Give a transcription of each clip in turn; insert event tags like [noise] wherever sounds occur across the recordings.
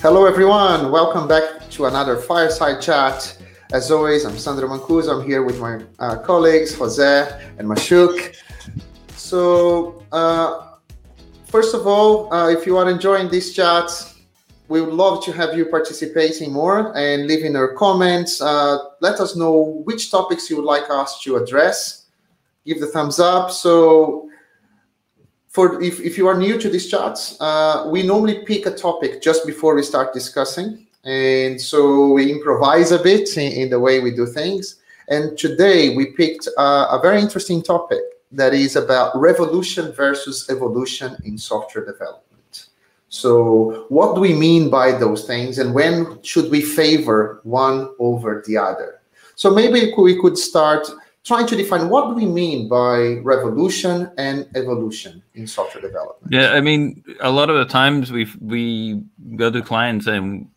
Hello, everyone. Welcome back to another fireside chat. As always, I'm Sandro Mancuso. I'm here with my uh, colleagues, Jose and Mashooq. So, uh, first of all, uh, if you are enjoying this chat, we would love to have you participating more and leaving your comments. Uh, let us know which topics you would like us to address. Give the thumbs up. So, for if, if you are new to these chats, uh, we normally pick a topic just before we start discussing. And so we improvise a bit in, in the way we do things. And today we picked uh, a very interesting topic that is about revolution versus evolution in software development. So, what do we mean by those things, and when should we favor one over the other? So, maybe we could start trying to define what do we mean by revolution and evolution in software development. Yeah, I mean, a lot of the times we we go to clients and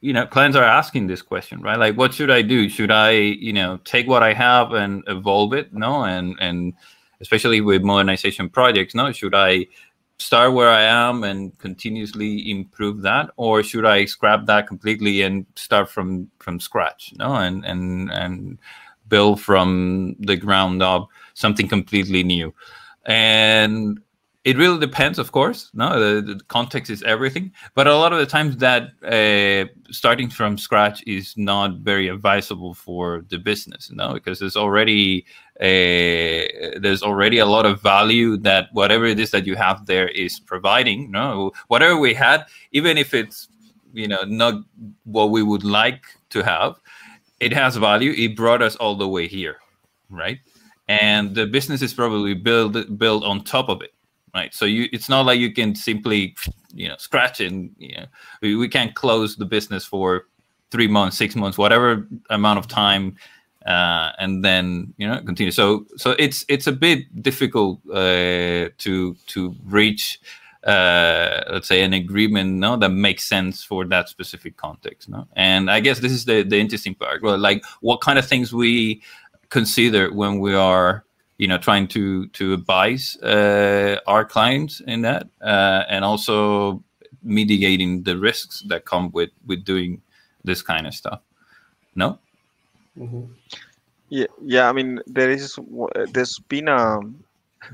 you know clients are asking this question right? Like what should i do? Should i you know take what i have and evolve it no? And and especially with modernization projects no? Should i start where I am and continuously improve that, or should I scrap that completely and start from from scratch? No, and and and build from the ground up something completely new. And it really depends, of course. No, the, the, context is everything. But a lot of the times, that uh, starting from scratch is not very advisable for the business. No, because there's already a, there's already a lot of value that whatever it is that you have there is providing. No, whatever we had, even if it's you know not what we would like to have, it has value. It brought us all the way here, right? And the business is probably built built on top of it right? So you, it's not like you can simply, you know, scratch and you know, we, we can't close the business for three months, six months, whatever amount of time, uh, and then you know continue. So so it's it's a bit difficult uh, to to reach. Uh, let's say an agreement no that makes sense for that specific context no? And i guess this is the the interesting part. Well like what kind of things we consider when we are you know trying to to advise uh, our clients in that uh, and also mitigating the risks that come with with doing this kind of stuff no? Mm-hmm. yeah yeah i mean there is there's been a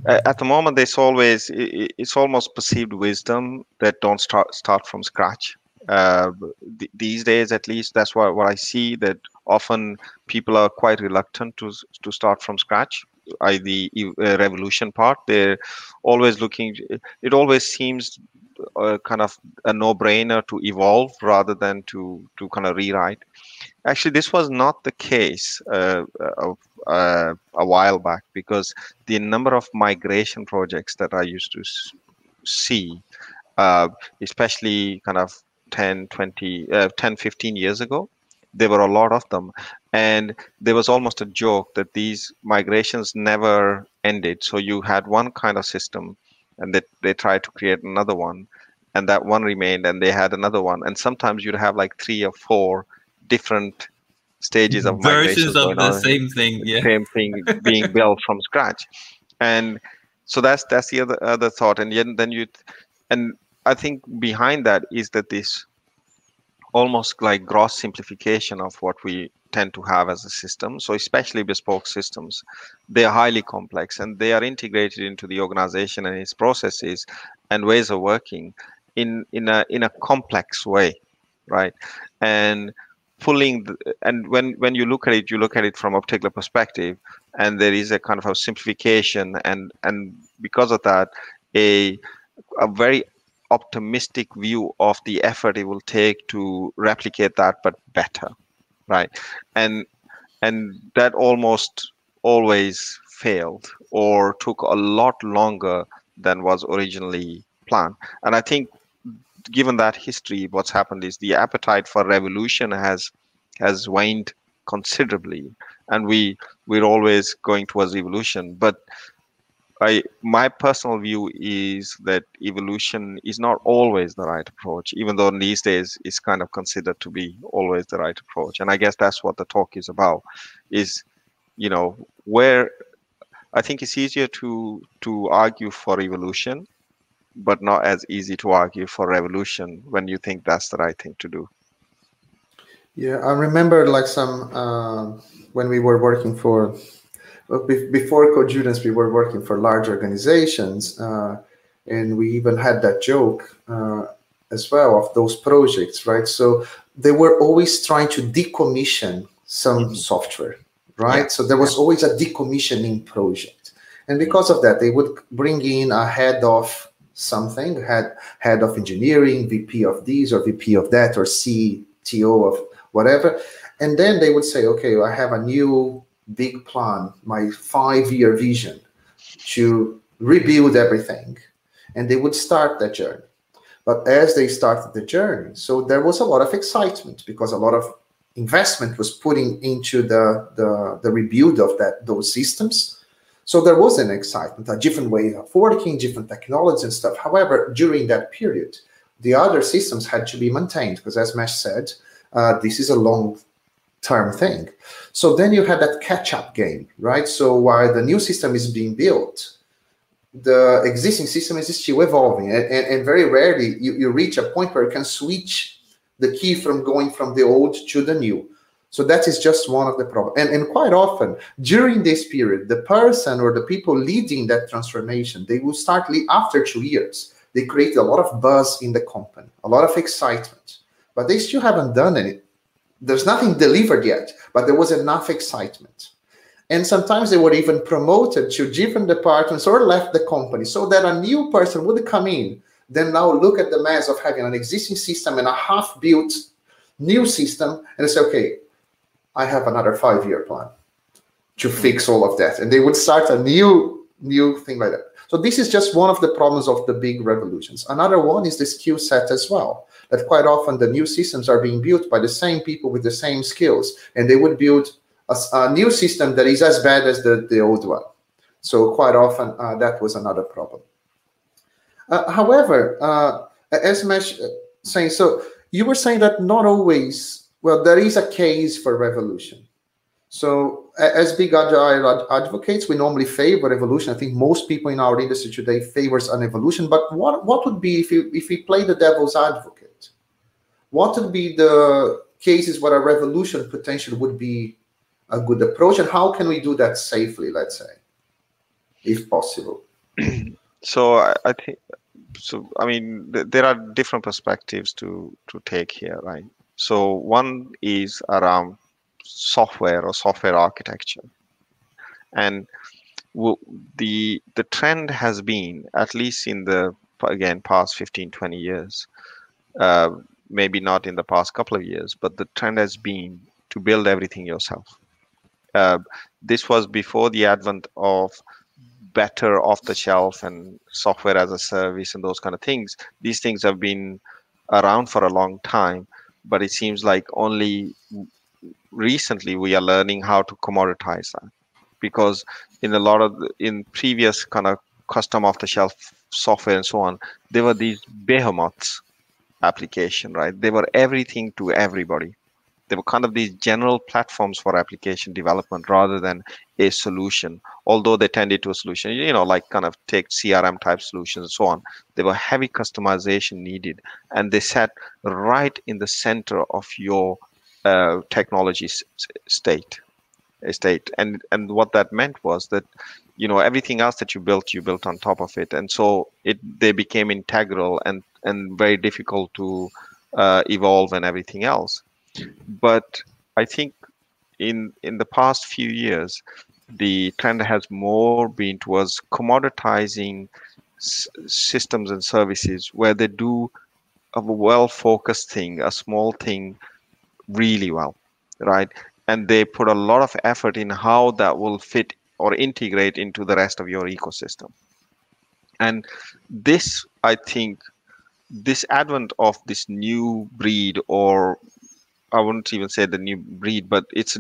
at the moment there's always it's almost perceived wisdom that don't start start from scratch. Uh, th- these days at least that's what, what i see that often people are quite reluctant to to start from scratch I, the uh, revolution part. They're always looking it always seems uh, kind of a no-brainer to evolve rather than to to kind of rewrite actually this was not the case uh, uh, a while back because the number of migration projects that i used to see uh, especially kind of 10 20 uh, 10 15 years ago there were a lot of them. And there was almost a joke that these migrations never ended. So you had one kind of system and they, they tried to create another one and that one remained and they had another one. And sometimes you'd have like three or four different stages of versions of the on, same thing yeah same thing being [laughs] built from scratch and so that's that's the other other thought and then you and i think behind that is that this almost like gross simplification of what we tend to have as a system. So especially bespoke systems, they are highly complex and they are integrated into the organization and its processes and ways of working in in a in a complex way, right? And pulling the, and when when you look at it, you look at it from a particular perspective, and there is a kind of a simplification and and because of that, a a very optimistic view of the effort it will take to replicate that but better right? And and that almost always failed or took a lot longer than was originally planned. And i think given that history what's happened is the appetite for revolution has has waned considerably and we we're always going towards evolution but I my personal view is that evolution is not always the right approach, even though these days it's kind of considered to be always the right approach. And I guess that's what the talk is about. Is you know where I think it's easier to to argue for evolution but not as easy to argue for revolution when you think that's the right thing to do. Yeah, I remember like some uh, when we were working for before Codurance, we were working for large organizations, uh, and we even had that joke uh, as well of those projects, right? So they were always trying to decommission some mm-hmm. software, right? Yeah. So there was always a decommissioning project, and because of that, they would bring in a head of something, head head of engineering, VP of this or VP of that, or CTO of whatever, and then they would say, okay, I have a new big plan, my five year vision to rebuild everything. And they would start that journey. But as they started the journey, so there was a lot of excitement because a lot of investment was putting into the, the, the rebuild of that those systems. So there was an excitement, a different way of working, different technology and stuff. However, during that period, the other systems had to be maintained because, as Mesh said, uh, this is a long term thing. So then you had that catch up game, right? So while the new system is being built, the existing system is still evolving. And, and, and, very rarely you, you reach a point where you can switch the key from going from the old to the new. So that is just one of the problems. And, and quite often during this period, the person or the people leading that transformation, they will start after two years. They create a lot of buzz in the company, a lot of excitement, but they still haven't done anything there's nothing delivered yet, but there was enough excitement. And sometimes they were even promoted to different departments or left the company so that a new person would come in, then now look at the mess of having an existing system and a half built new system and say, okay, I have another five year plan to fix all of that. And they would start a new, new thing like that. So this is just one of the problems of the big revolutions. Another one is the skill set as well that quite often the new systems are being built by the same people with the same skills, and they would build a, a new system that is as bad as the, the old one. So quite often uh, that was another problem. Uh, however, uh, as Mesh uh, saying, so you were saying that not always, well, there is a case for revolution. So as big agile advocates, we normally favor evolution. I think most people in our industry today favors an evolution. But what, what would be if, you, if we play the devil's advocate? what would be the cases where a revolution potential would be a good approach and how can we do that safely let's say if possible [clears throat] so i, I think so i mean th- there are different perspectives to to take here right so one is around software or software architecture and the the trend has been at least in the again past 15 20 years uh, maybe not in the past couple of years, but the trend has been to build everything yourself. Uh, this was before the advent of better off the shelf and software as a service and those kind of things. These things have been around for a long time, but it seems like only recently we are learning how to commoditize that because in a lot of in previous kind of custom off the shelf software and so on there were these behemoths application, right? They were everything to everybody. They were kind of these general platforms for application development rather than a solution, although they tended to a solution, you know, like kind of take CRM type solutions and so on. There were heavy customization needed, and they sat right in the center of your uh, technology state state and and what that meant was that you know everything else that you built you built on top of it and so it they became integral and and very difficult to uh, evolve and everything else. But I think in in the past few years, the trend has more been towards commoditizing s- systems and services where they do a well-focused thing, a small thing, really well, right? And they put a lot of effort in how that will fit or integrate into the rest of your ecosystem. And this, I think, this advent of this new breed or i wouldn't even say the new breed but it's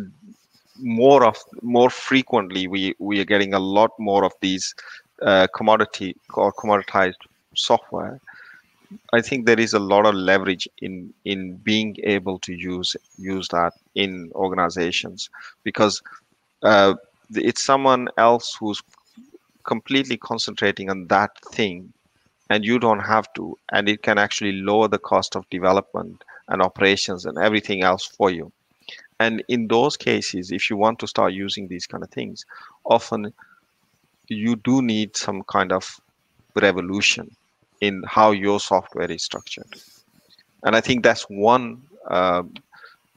more of more frequently we we are getting a lot more of these uh, commodity or commoditized software. I think there is a lot of leverage in in being able to use use that in organizations because uh, it's someone else who's completely concentrating on that thing and you don't have to and it can actually lower the cost of development and operations and everything else for you. And in those cases if you want to start using these kind of things often you do need some kind of revolution in how your software is structured. And i think that's one um,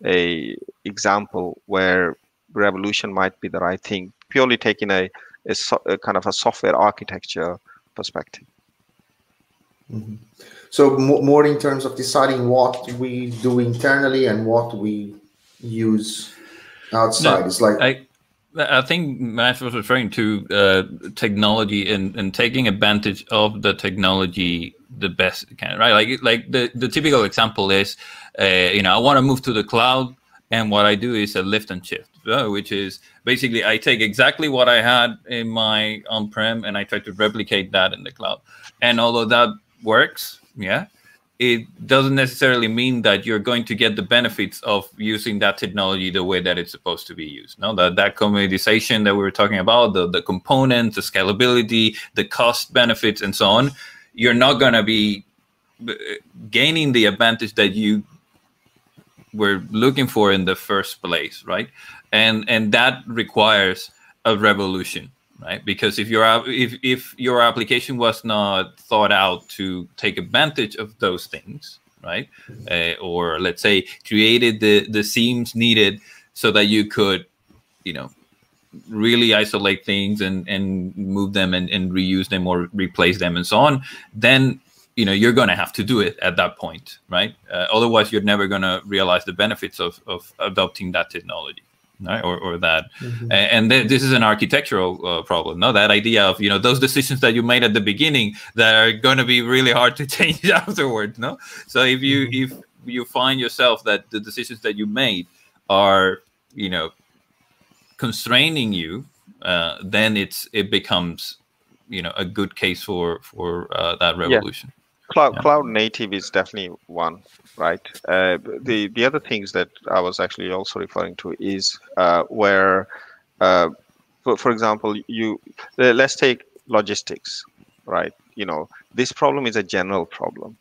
a example where revolution might be the right thing purely taking a, a, so, a kind of a software architecture perspective. Mm-hmm. So more in terms of deciding what we do internally and what we use outside. No, it's like I, I think Matt was referring to uh, technology and, and taking advantage of the technology the best it can, right? Like like the, the typical example is, uh, you know, I want to move to the cloud, and what I do is a lift and shift, uh, which is basically I take exactly what I had in my on-prem and I try to replicate that in the cloud. And although that works, yeah, it doesn't necessarily mean that you're going to get the benefits of using that technology the way that it's supposed to be used. No, that that commoditization that we were talking about, the the components, the scalability, the cost benefits, and so on, you're not going to be uh, gaining the advantage that you were looking for in the first place, right? And and that requires a revolution right? Because if your if if your application was not thought out to take advantage of those things, right, uh, or let's say created the the seams needed so that you could, you know, really isolate things and and move them and, and reuse them or replace them and so on, then you know you're going to have to do it at that point right uh, otherwise you're never going to realize the benefits of, of adopting that technology right? or, or that mm-hmm. and, th- this is an architectural uh, problem no that idea of you know those decisions that you made at the beginning that are going to be really hard to [laughs] change afterwards no so if you mm-hmm. if you find yourself that the decisions that you made are you know constraining you uh, then it's it becomes you know a good case for for uh, that revolution yeah. Cloud, yeah. cloud native is definitely one, right? Uh, the the other things that I was actually also referring to is uh, where, uh, for, for example, you let's take logistics, right? You know, this problem is a general problem,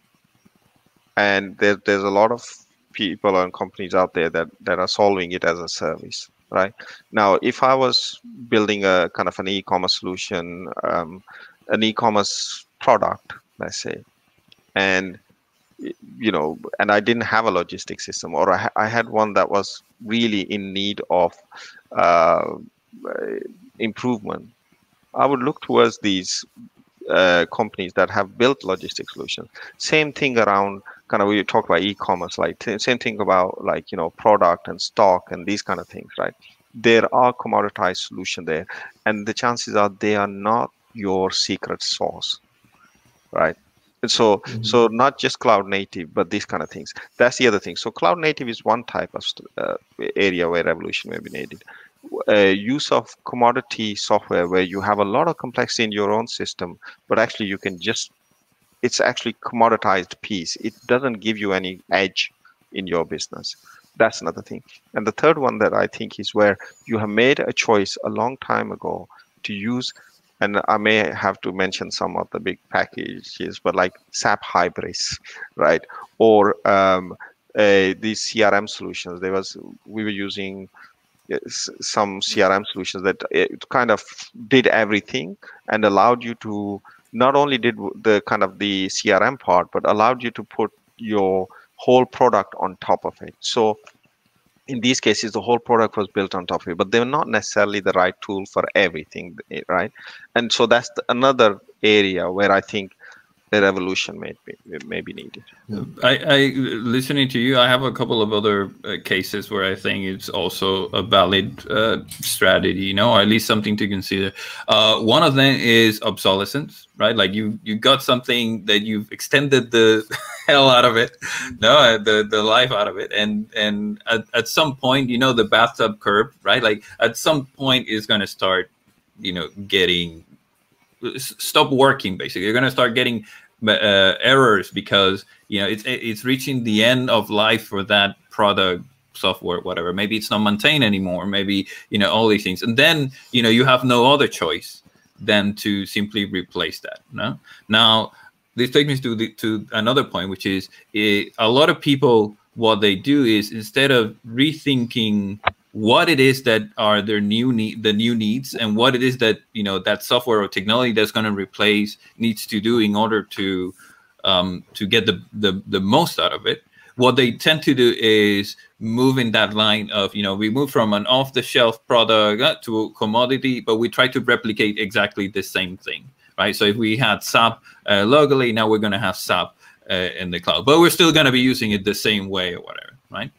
and there, there's a lot of people and companies out there that that are solving it as a service, right? Now, if I was building a kind of an e-commerce solution, um, an e-commerce product, let's say and you know and i didn't have a logistics system or i, I had one that was really in need of uh, improvement. I would look towards these uh, companies that have built logistics solutions. Same thing around kind of we talk about e-commerce like same thing about like you know product and stock and these kind of things right? There are commoditized solution there and the chances are they are not your secret sauce right so mm-hmm. so not just cloud native but these kind of things. That's the other thing. So cloud native is one type of uh, area where revolution may be needed. Uh, use of commodity software where you have a lot of complexity in your own system but actually you can just it's actually commoditized piece. It doesn't give you any edge in your business. That's another thing. And the third one that i think is where you have made a choice a long time ago to use and I may have to mention some of the big packages, but like SAP Hybris, right? Or um, uh, these CRM solutions. There was we were using uh, some CRM solutions that it kind of did everything and allowed you to not only did the kind of the CRM part, but allowed you to put your whole product on top of it. So in these cases the whole product was built on top of it but they're not necessarily the right tool for everything eh, right? And so that's the, another area where i think the revolution may be, may be needed. I, I listening to you, I have a couple of other uh, cases where I think it's also a valid uh, strategy, you know, or at least something to consider. Uh, one of them is obsolescence, right? Like you you got something that you've extended the [laughs] hell out of it, no, the the life out of it, and and at, at some point, you know, the bathtub curve, right? Like at some point, is going to start, you know, getting stop working basically you're going to start getting uh, errors because you know it's it's reaching the end of life for that product software whatever. Maybe it's not maintained anymore. Maybe you know all these things. And then you know you have no other choice than to simply replace that no? Now this takes me to the, to another point, which is it, eh, a lot of people what they do is instead of rethinking what it is that are their new need the new needs and what it is that you know that software or technology that's going to replace needs to do in order to um, to get the, the the most out of it. What they tend to do is move in that line of you know we move from an off the shelf product uh, to a commodity but we try to replicate exactly the same thing right? So if we had sap uh, locally now we're going to have sap uh, in the cloud but we're still going to be using it the same way or whatever right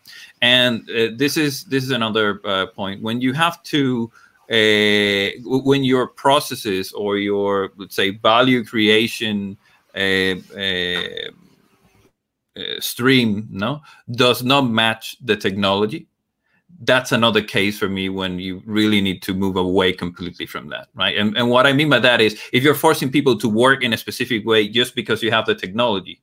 and uh, this is this is another uh, point. When you have to uh, when your processes or your let's say value creation uh, uh, uh, stream no does not match the technology that's another case for me when you really need to move away completely from that right? And, and what i mean by that is if you're forcing people to work in a specific way just because you have the technology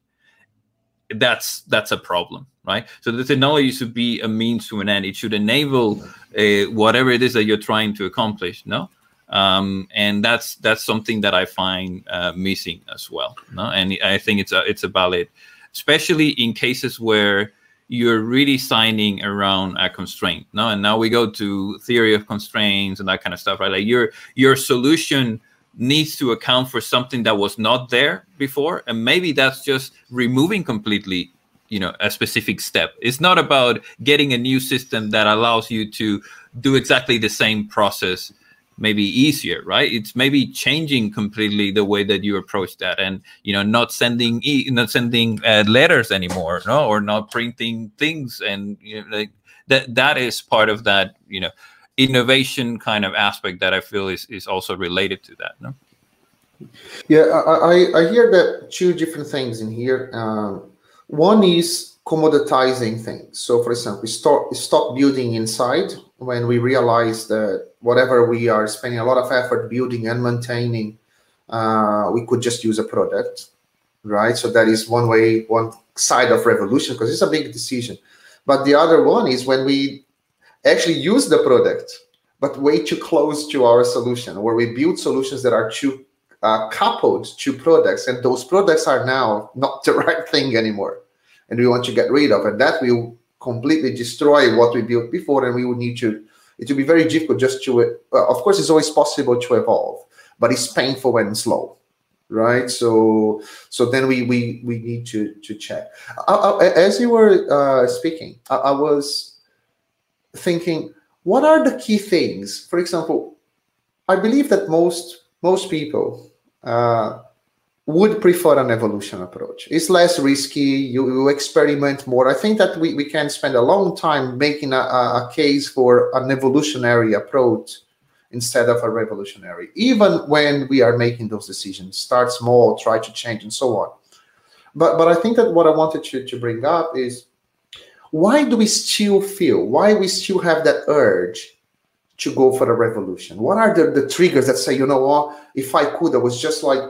that's that's a problem right? So the technology should be a means to an end. It should enable uh, whatever it is that you're trying to accomplish no? Um, and that's that's something that i find uh, missing as well no? And i think it's a it's a valid especially in cases where you're really signing around a constraint no? And now we go to theory of constraints and that kind of stuff right? Like your your solution needs to account for something that was not there before and maybe that's just removing completely you know a specific step. It's not about getting a new system that allows you to do exactly the same process maybe easier right? It's maybe changing completely the way that you approach that and you know not sending e- not sending uh, letters anymore no? Or not printing things and you know like that that is part of that you know innovation kind of aspect that I feel is, is also related to that. No? Yeah, I, I hear that two different things in here. Um, one is commoditizing things. So, for example, we start stop building inside when we realize that whatever we are spending a lot of effort building and maintaining, uh, we could just use a product, right? So that is one way, one side of revolution because it's a big decision. But the other one is when we actually use the product, but way too close to our solution, where we build solutions that are too uh, coupled to products, and those products are now not the [laughs] right thing anymore, and we want to get rid of, and that will completely destroy what we built before, and we would need to. It will be very difficult just to. Uh, of course, it's always possible to evolve, but it's painful and slow right so so then we we we need to to check uh, uh as you were uh, speaking I, I, was thinking, what are the key things? For example, I believe that most most people uh, would prefer an evolution approach. It's less risky. You, you, experiment more. I think that we, we can spend a long time making a, a case for an evolutionary approach instead of a revolutionary, even when we are making those decisions. Start small, try to change, and so on. But but I think that what I wanted to, to bring up is why do we still feel why we still have that urge to go for a revolution? What are the, the triggers that say you know what? If i could i was just like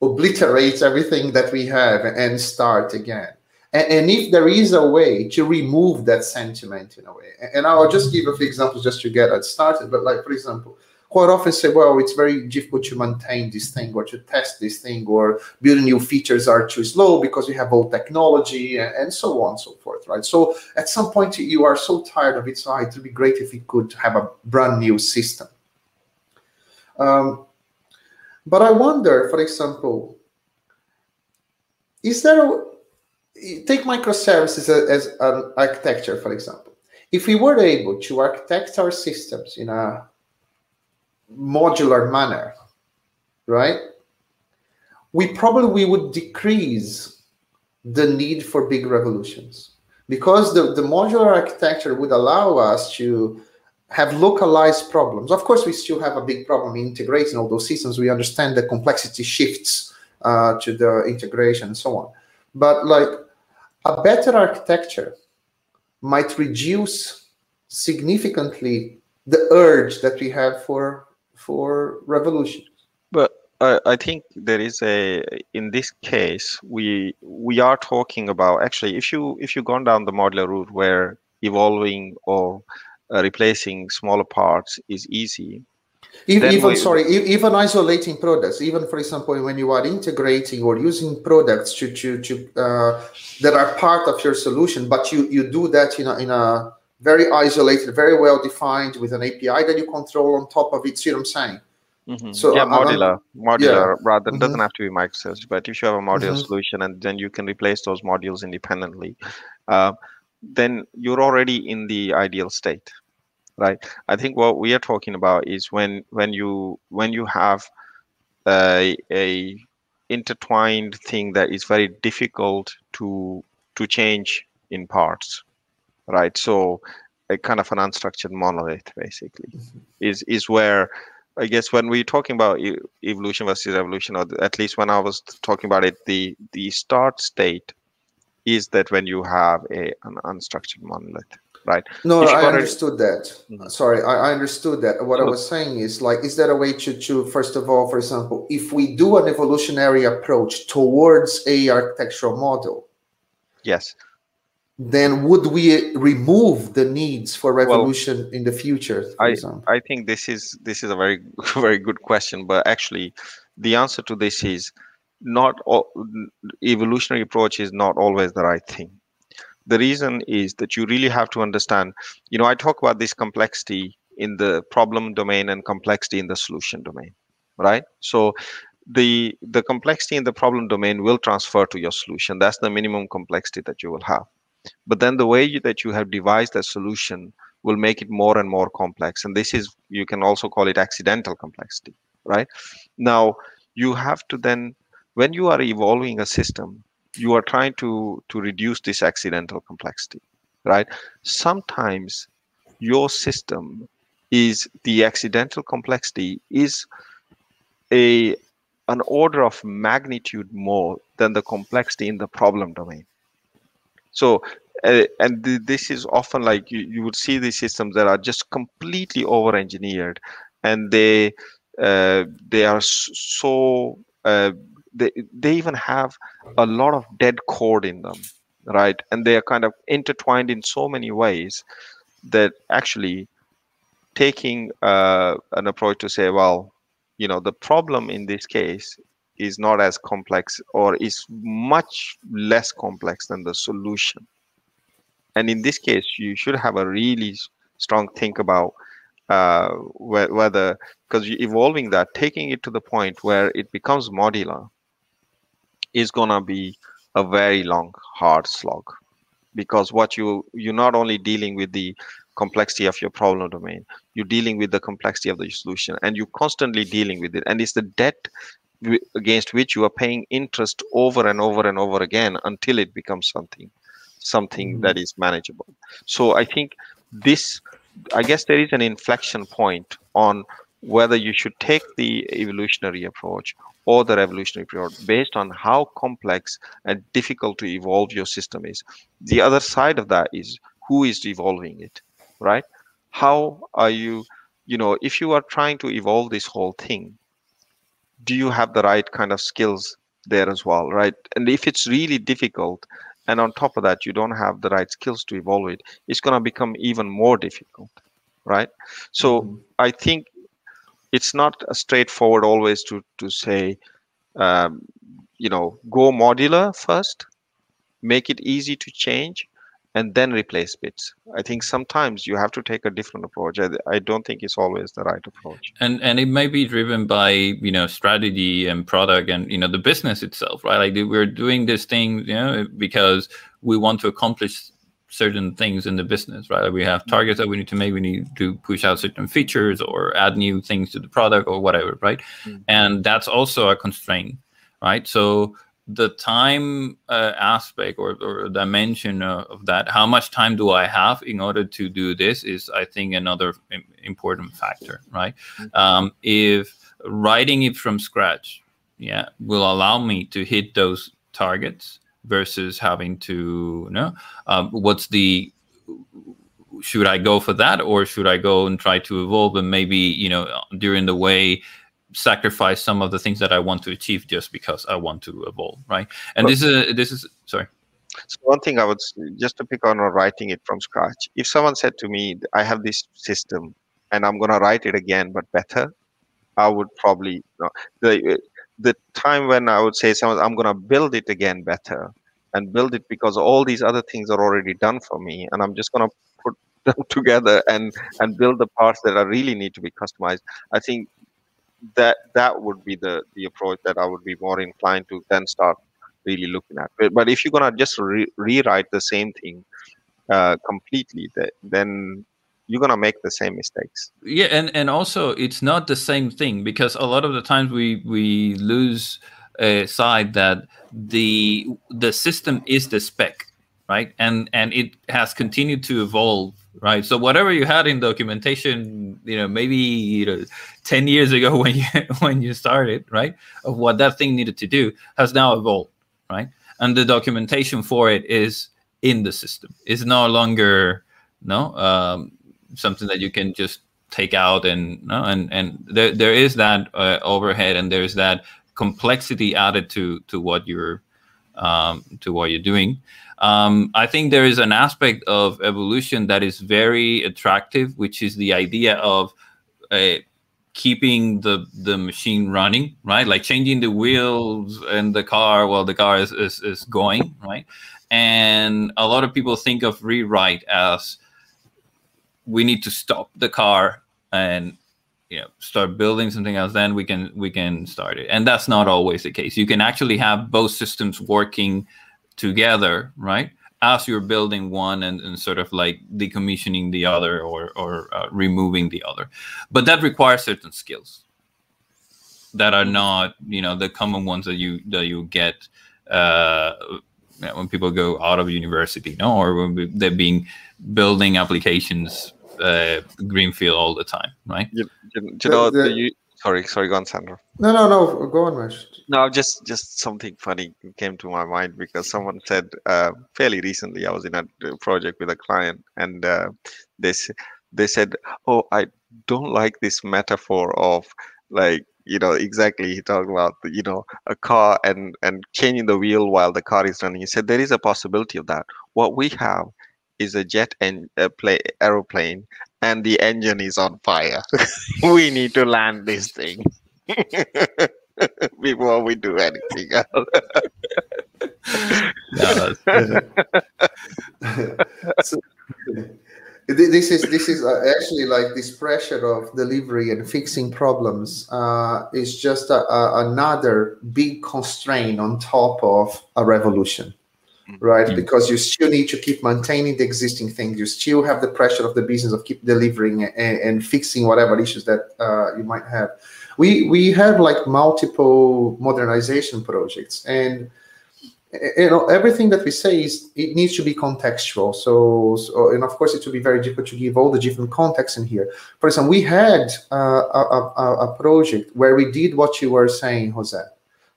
obliterate everything that we have and start again. And, and, if there is a way to remove that sentiment in a way and i'll just give a few examples just to get it started but like for example quite often say, well, it's very difficult to maintain this thing or to test this thing or building new features are too slow because we have old technology and, so on and so forth, right? So at some point you are so tired of it, so it would be great if we could have a brand new system. Um, but I wonder, for example, is there a, take microservices as, as an architecture, for example. If we were able to architect our systems in a modular manner, right? We probably we would decrease the need for big revolutions because the, the modular architecture would allow us to have localized problems. Of course, we still have a big problem in integrating all those systems. We understand the complexity shifts uh, to the integration and so on. But like a better architecture might reduce significantly the urge that we have for for revolution. But uh, I think there is a in this case we we are talking about actually if you if you gone down the modular route where evolving or uh, replacing smaller parts is easy, even, even sorry even isolating products even for example when you are integrating or using products to to, to uh, that are part of your solution but you you do that in a, in a very isolated very well defined with an api that you control on top of it see what i'm saying Mm-hmm. So yeah, modular, modular. Yeah. Rather, mm-hmm. doesn't have to be microservices, but if you have a modular mm-hmm. solution and then you can replace those modules independently, uh, then you're already in the ideal state, right? I think what we are talking about is when when you when you have a, a intertwined thing that is very difficult to to change in parts, right? So a kind of an unstructured monolith basically mm-hmm. is is where I guess when we're talking about evolution versus evolution, or at least when I was talking about it, the the start state is that when you have a an unstructured monolith, right? No, I understood that. Mm-hmm. Sorry, I, I, understood that. What I was saying is like, is there a way to to first of all, for example, if we do an evolutionary approach towards a architectural model? Yes then would we remove the needs for revolution well, in the future I, I think this is this is a very [laughs] very good question but actually the answer to this is not all, evolutionary approach is not always the right thing. The reason is that you really have to understand you know i talk about this complexity in the problem domain and complexity in the solution domain right? So the the complexity in the problem domain will transfer to your solution. That's the minimum complexity that you will have but then the way that you have devised a solution will make it more and more complex. And this is you can also call it accidental complexity right? Now you have to then when you are evolving a system you are trying to to reduce this accidental complexity right? Sometimes your system is the accidental complexity is a an order of magnitude more than the complexity in the problem domain so, uh, and th- this is often like you, you would see these systems that are just completely over engineered and they uh, they are so uh, they, they even have a lot of dead code in them right? And they are kind of intertwined in so many ways that actually taking uh, an approach to say well you know the problem in this case is not as complex or is much less complex than the solution. And in this case, you should have a really strong think about uh, whether, because evolving that, taking it to the point where it becomes modular is going to be a very long, hard slog. Because what you, you're not only dealing with the complexity of your problem domain, you're dealing with the complexity of the solution and you're constantly dealing with it. And it's the debt against which you are paying interest over and over and over again until it becomes something something mm-hmm. that is manageable. So i think this i guess there is an inflection point on whether you should take the evolutionary approach or the revolutionary approach based on how complex and difficult to evolve your system is. The other side of that is who is evolving it right? How are you you know if you are trying to evolve this whole thing do you have the right kind of skills there as well right and if it's really difficult and on top of that you don't have the right skills to evolve it it's going to become even more difficult right so mm-hmm. i think it's not a straightforward always to to say um, you know go modular first make it easy to change and then replace bits. I think sometimes you have to take a different approach. I, I, don't think it's always the right approach. And and it may be driven by you know strategy and product and you know the business itself, right? Like we're doing this thing, you know, because we want to accomplish certain things in the business, right? Like we have targets that we need to make. We need to push out certain features or add new things to the product or whatever, right? Mm-hmm. And that's also a constraint, right? So the time uh, aspect or, or dimension of, of, that how much time do i have in order to do this is i think another important factor right mm-hmm. um, if writing it from scratch yeah will allow me to hit those targets versus having to you know um, what's the should i go for that or should i go and try to evolve and maybe you know during the way sacrifice some of the things that I want to achieve just because I want to evolve, right? And this is this is sorry. So one thing I would just to pick on writing it from scratch. If someone said to me, "I have this system and I'm going to write it again, but better," I would probably you know, the the time when I would say someone I'm gonna build it again better and build it because all these other things are already done for me and I'm just gonna put [laughs] them together and and build the parts that I really need to be customized. I think that that would be the the approach that I would be more inclined to then start really looking at. But, but if you're gonna just re- rewrite the same thing uh, completely, that, then you're gonna make the same mistakes. Yeah, and and also it's not the same thing because a lot of the times we we lose uh, sight that the the system is the spec, right? And and it has continued to evolve right? So whatever you had in documentation you know maybe you know 10 years ago [laughs] when you when you started right of what that thing needed to do has now evolved right? And the documentation for it is in the system. It's no longer no um, something that you can just take out and no and and there, there is that uh, overhead and there's that complexity added to to what you're um, to what you're doing um, I think there is an aspect of evolution that is very attractive, which is the idea of uh, keeping the the machine running, right? Like changing the wheels in the car while the car is, is, is going, right? And a lot of people think of rewrite as we need to stop the car and you know start building something else then we can we can start it and that's not always the case you can actually have both systems working together, right? As you're building one and, and sort of like decommissioning the other or, or uh, removing the other. But that requires certain skills that are not, you know, the common ones that you that you get uh, when people go out of university, no, or when they're being building applications uh, greenfield all the time, right? You, you, you know, the, the, Sorry, sorry, go on, Sandro. No, no, no, go on, Mesh. No, just just something funny came to my mind because someone said uh, fairly recently I was in a project with a client and uh, they they said, "Oh, I don't like this metaphor of like you know exactly he talked about you know a car and and changing the wheel while the car is running." He said there is a possibility of that. What we have is a jet and a play aeroplane and the engine is on fire. [laughs] we need to land this thing [laughs] before we do anything else. [laughs] so, this is this is uh, actually like this pressure of delivery and fixing problems uh, is just a, a, another big constraint on top of a revolution right? Mm-hmm. Because you still need to keep maintaining the existing things. You still have the pressure of the business of keep delivering and, and fixing whatever issues that uh, you might have. We we have like multiple modernization projects, and you know everything that we say is it needs to be contextual. So, so and of course it will be very difficult to give all the different contexts in here. For example, we had uh, a, a, a project where we did what you were saying, Jose,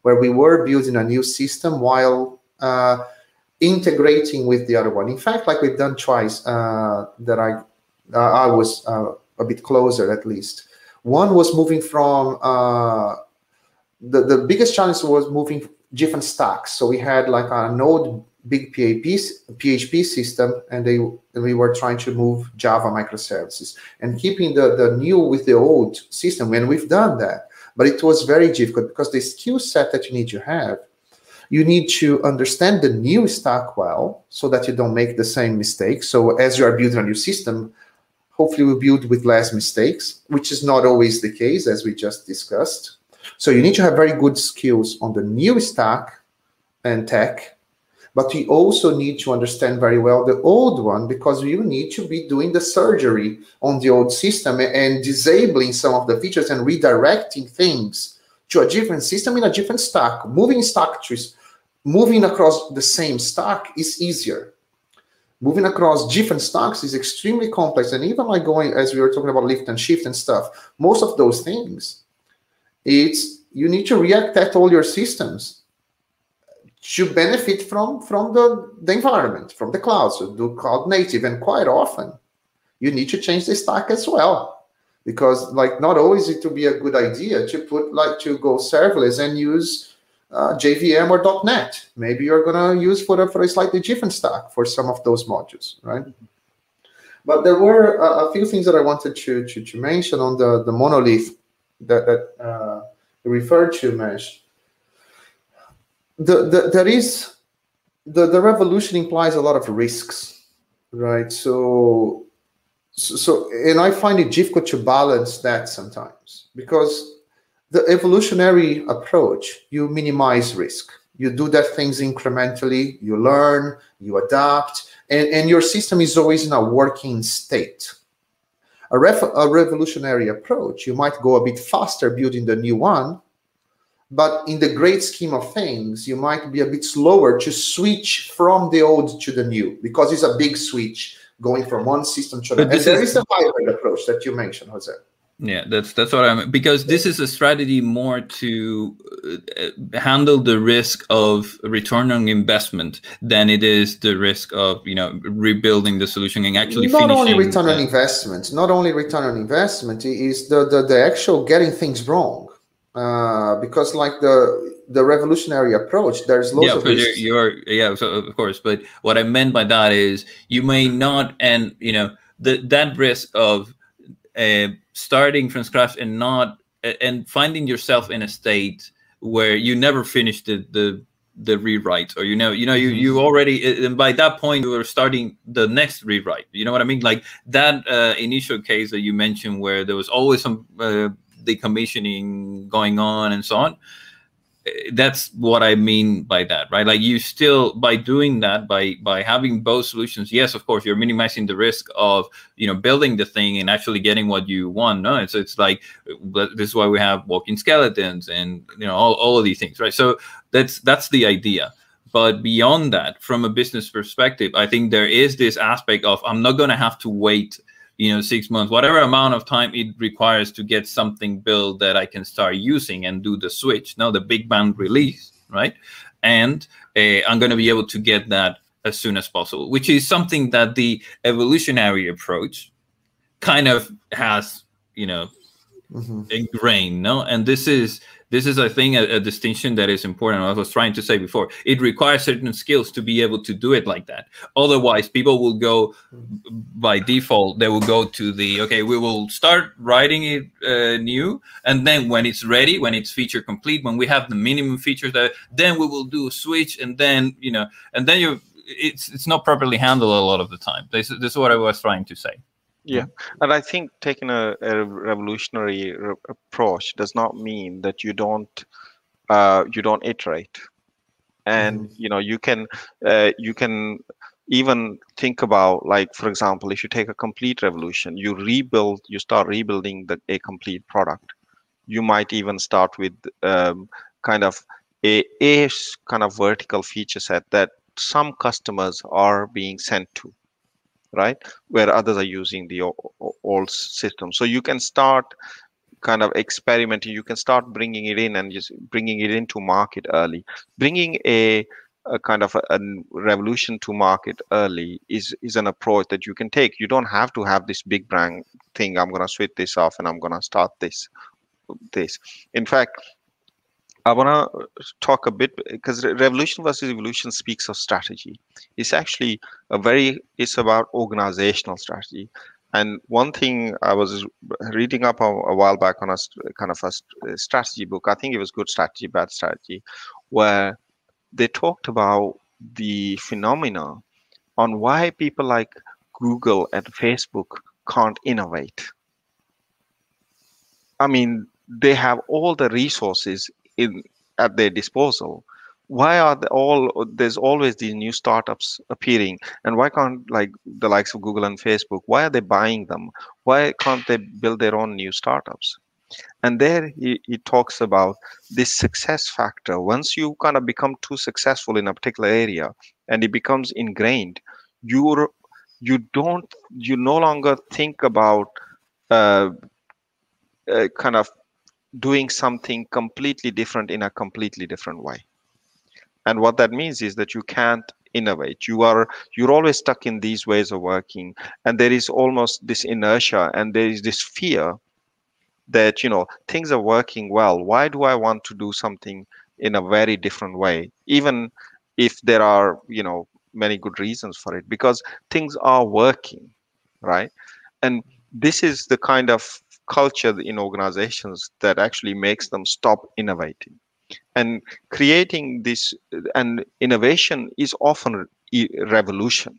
where we were building a new system while uh, integrating with the other one. In fact, like we've done twice, uh, that I uh, I was uh, a bit closer at least. One was moving from uh, the the biggest challenge was moving different stacks. So we had like a node big PHP PHP system, and they we were trying to move Java microservices and keeping the the new with the old system. And we've done that, but it was very difficult because the skill set that you need to have you need to understand the new stack well so that you don't make the same mistakes. So as you are building a new system, hopefully we build with less mistakes, which is not always the case, as we just discussed. So you need to have very good skills on the new stack and tech, but we also need to understand very well the old one because you need to be doing the surgery on the old system and disabling some of the features and redirecting things to a different system in a different stack, moving stack trees moving across the same stock is easier. Moving across different stocks is extremely complex. And even like going, as we were talking about lift and shift and stuff, most of those things, it's you need to react at all your systems to benefit from from the, the environment, from the cloud. So do cloud native. And quite often you need to change the stack as well. Because like not always it will be a good idea to put like to go serverless and use uh, JVM or .NET. Maybe you're going to use for a, for a slightly different stack for some of those modules, right? But there were a, a few things that I wanted to, to, to mention on the, the monolith that, that uh, referred to, Mesh, the, the, there is the, the revolution implies a lot of risks, right? So, so, and I find it difficult to balance that sometimes because the evolutionary approach, you minimize risk. You do that things incrementally, you learn, you adapt, and, and your system is always in a working state. A, ref, a revolutionary approach, you might go a bit faster building the new one, but in the great scheme of things, you might be a bit slower to switch from the old to the new because it's a big switch going from one system to another. And there is, is the hybrid approach that you mentioned, Jose. Yeah, that's that's what I'm because this is a strategy more to uh, handle the risk of return on investment than it is the risk of you know rebuilding the solution and actually not only return on investment, not only return on investment is the the, the actual getting things wrong. Uh, because like the the revolutionary approach there's lots yeah, of you're, you're yeah so of course but what i meant by that is you may not and you know the, that risk of uh, starting from scratch and not and finding yourself in a state where you never finish the the the rewrite or you know you know you you mm-hmm. already and by that point you were starting the next rewrite you know what i mean like that uh, initial case that you mentioned where there was always some uh, decommissioning going on and so on that's what i mean by that right? Like you still by doing that by by having both solutions yes of course you're minimizing the risk of you know building the thing and actually getting what you want no? It's it's like this is why we have walking skeletons and you know all, all of these things right? So that's that's the idea. But beyond that from a business perspective i think there is this aspect of i'm not going to have to wait you know six months whatever amount of time it requires to get something built that i can start using and do the switch now the big bang release right and uh, i'm going to be able to get that as soon as possible which is something that the evolutionary approach kind of has you know mm-hmm. ingrained no and this is this is, I think, a, a, distinction that is important. I was trying to say before, it requires certain skills to be able to do it like that. Otherwise, people will go by default. They will go to the okay. We will start writing it uh, new, and then when it's ready, when it's feature complete, when we have the minimum features, that then we will do a switch, and then you know, and then you, it's it's not properly handled a lot of the time. This, this is what I was trying to say. Yeah, and I think taking a, a revolutionary re- approach does not mean that you don't uh, you don't iterate, and mm-hmm. you know you can uh, you can even think about like for example if you take a complete revolution you rebuild you start rebuilding the, a complete product. You might even start with um, kind of a, a kind of vertical feature set that some customers are being sent to right where others are using the old system. So you can start kind of experimenting. You can start bringing it in and just bringing it into market early. Bringing a, a kind of a, a, revolution to market early is is an approach that you can take. You don't have to have this big bang thing. I'm going to switch this off and i'm going to start this this. In fact I want to talk a bit because revolution versus evolution speaks of strategy. It's actually a very, it's about organizational strategy. And one thing I was reading up a, a while back on a kind of a strategy book, I think it was Good Strategy, Bad Strategy, where they talked about the phenomena on why people like Google and Facebook can't innovate. I mean, they have all the resources in at their disposal. Why are they all there's always these new startups appearing? And why can't like the likes of google and facebook why are they buying them? Why can't they build their own new startups? And there he, he talks about this success factor. Once you kind of become too successful in a particular area and it becomes ingrained you're you don't you no longer think about uh, uh, kind of doing something completely different in a completely different way. And what that means is that you can't innovate. You are you're always stuck in these ways of working and there is almost this inertia and there is this fear that you know things are working well. Why do i want to do something in a very different way even if there are you know many good reasons for it? Because things are working right? And this is the kind of culture in organizations that actually makes them stop innovating. And creating this and innovation is often revolution.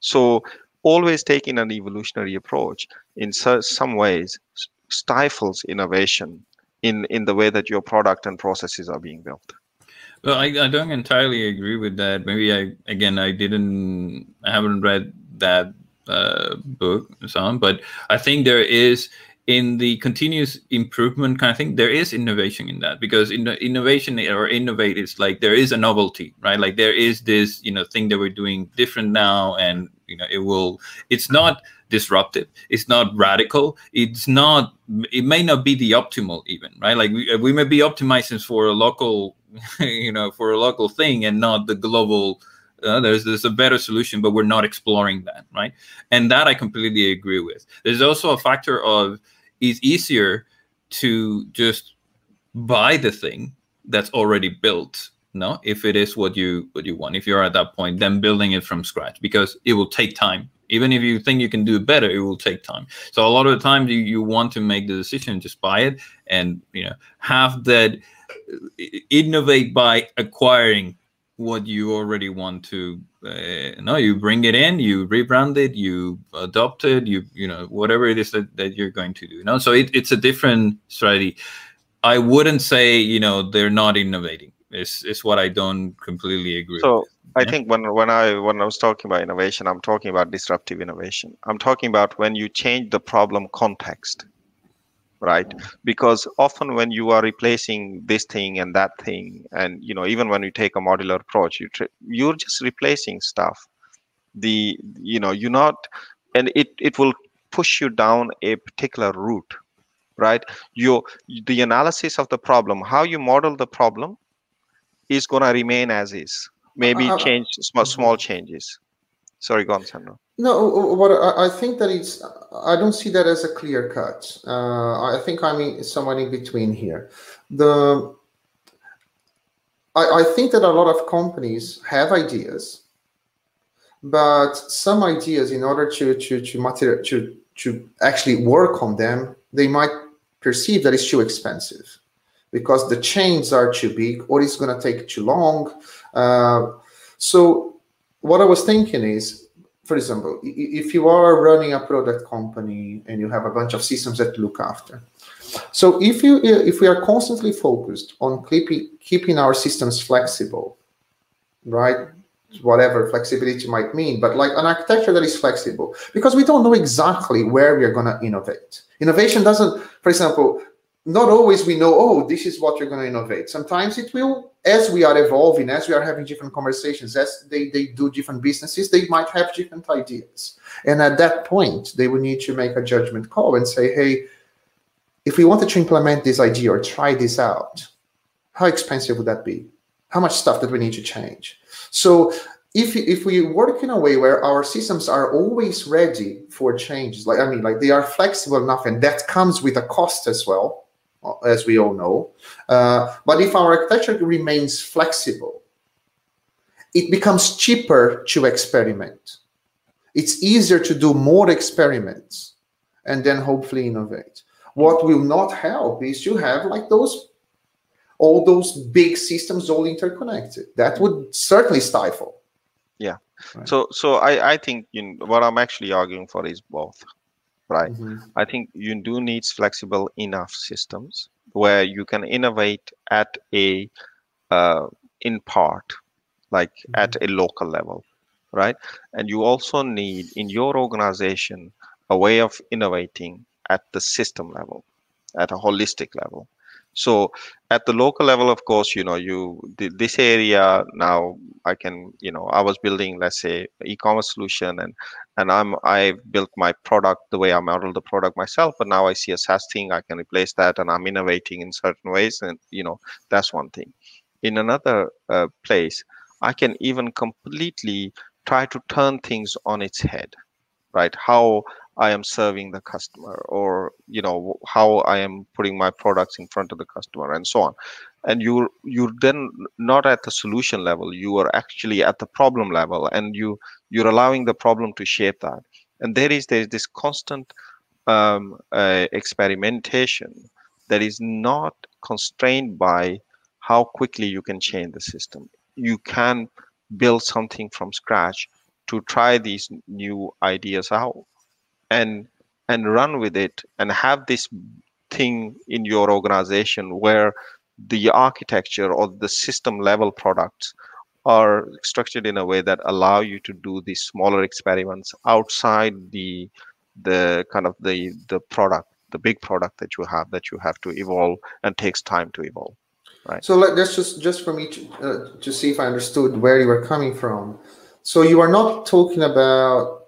So always taking an evolutionary approach in some ways stifles innovation in in the way that your product and processes are being built. Well I, I don't entirely agree with that. Maybe i again i didn't i haven't read that uh, book and so on. But i think there is in the continuous improvement kind of thing there is innovation in that because in innovation or innovate is like there is a novelty right? Like there is this you know thing that we're doing different now and you know it will it's not disruptive. It's not radical. It's not it may not be the optimal even right? Like we, we may be optimizing for a local [laughs] you know for a local thing and not the global uh, there's there's a better solution but we're not exploring that right? And that i completely agree with. There's also a factor of it's easier to just buy the thing that's already built no? If it is what you what you want if you're at that point then building it from scratch because it will take time. Even if you think you can do it better it will take time. So a lot of the time you, you want to make the decision just buy it and you know have that innovate by acquiring what you already want to uh, no you bring it in you rebrand it you adopt it you you know whatever it is that, that you're going to do you know so it, it's a different strategy i wouldn't say you know they're not innovating it's, is what i don't completely agree so with. i yeah? think when when i when i was talking about innovation i'm talking about disruptive innovation i'm talking about when you change the problem context right? Because often when you are replacing this thing and that thing and you know even when you take a modular approach you you're just replacing stuff. The you know you're not and it it will push you down a particular route right? You the analysis of the problem how you model the problem is going to remain as is. Maybe uh, uh change small, small changes. Sorry go on no, what I think that it's, I don't see that as a clear cut. Uh, I think I'm somewhere in between here. The, I, I think that a lot of companies have ideas, but some ideas, in order to to to material to to actually work on them, they might perceive that it's too expensive because the chains are too big or it's going to take too long. Uh, so what I was thinking is for example, if you are running a product company and you have a bunch of systems that look after, so if you if we are constantly focused on keeping keeping our systems flexible, right? Whatever flexibility might mean, but like an architecture that is flexible, because we don't know exactly where we are going to innovate. Innovation doesn't, for example, not always we know, oh, this is what you're going to innovate. Sometimes it will, as we are evolving, as we are having different conversations, as they, they do different businesses, they might have different ideas. And at that point, they will need to make a judgment call and say, hey, if we wanted to implement this idea or try this out, how expensive would that be? How much stuff that we need to change? So if, if we work in a way where our systems are always ready for changes, like I mean, like they are flexible enough, and that comes with a cost as well as we all know. Uh, but if our architecture remains flexible, it becomes cheaper to experiment. It's easier to do more experiments and then hopefully innovate. What will not help is to have like those all those big systems all interconnected. That would certainly stifle. Yeah. Right. So so I, I think you know, what I'm actually arguing for is both right? Mm-hmm. I think you do need flexible enough systems where you can innovate at a uh, in part, like mm-hmm. at a local level, right? And you also need in your organization a way of innovating at the system level, at a holistic level. So at the local level, of course, you know, you this area now I can, you know, I was building, let's say, e-commerce solution, and and I'm I built my product the way I modeled the product myself, but now I see a SaaS thing, I can replace that, and I'm innovating in certain ways, and you know, that's one thing. In another uh, place, I can even completely try to turn things on its head, right? How I am serving the customer or you know how I am putting my products in front of the customer and so on. And you're you're then not at the solution level you are actually at the problem level and you you're allowing the problem to shape that. And there is there's this constant um, uh, experimentation that is not constrained by how quickly you can change the system. You can build something from scratch to try these new ideas out and and run with it and have this thing in your organization where the architecture or the system level products are structured in a way that allow you to do these smaller experiments outside the the kind of the the product the big product that you have that you have to evolve and takes time to evolve right? So let, us just just for me to, uh, to see if i understood where you were coming from. So you are not talking about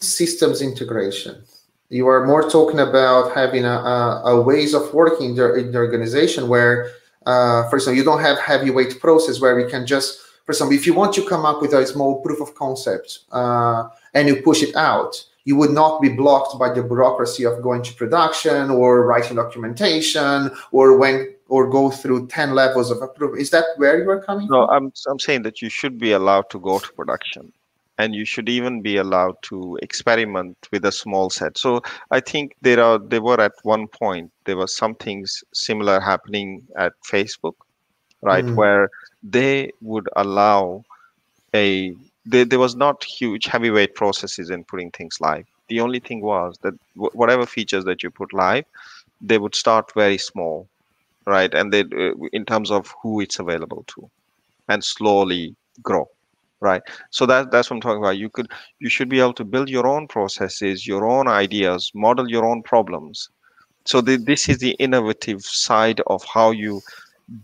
systems integration you are more talking about having a, a, a ways of working in the, in the organization where uh, for example you don't have heavyweight process where we can just for example if you want to come up with a small proof of concept uh, and you push it out you would not be blocked by the bureaucracy of going to production or writing documentation or when or go through 10 levels of approval is that where you are coming no from? i'm i'm saying that you should be allowed to go to production and you should even be allowed to experiment with a small set so i think there are there were at one point there were some things similar happening at facebook right mm. where they would allow a there, there was not huge heavyweight processes in putting things live. The only thing was that w- whatever features that you put live, they would start very small, right? And they, uh, in terms of who it's available to, and slowly grow, right? So that that's what I'm talking about. You could, you should be able to build your own processes, your own ideas, model your own problems. So the, this is the innovative side of how you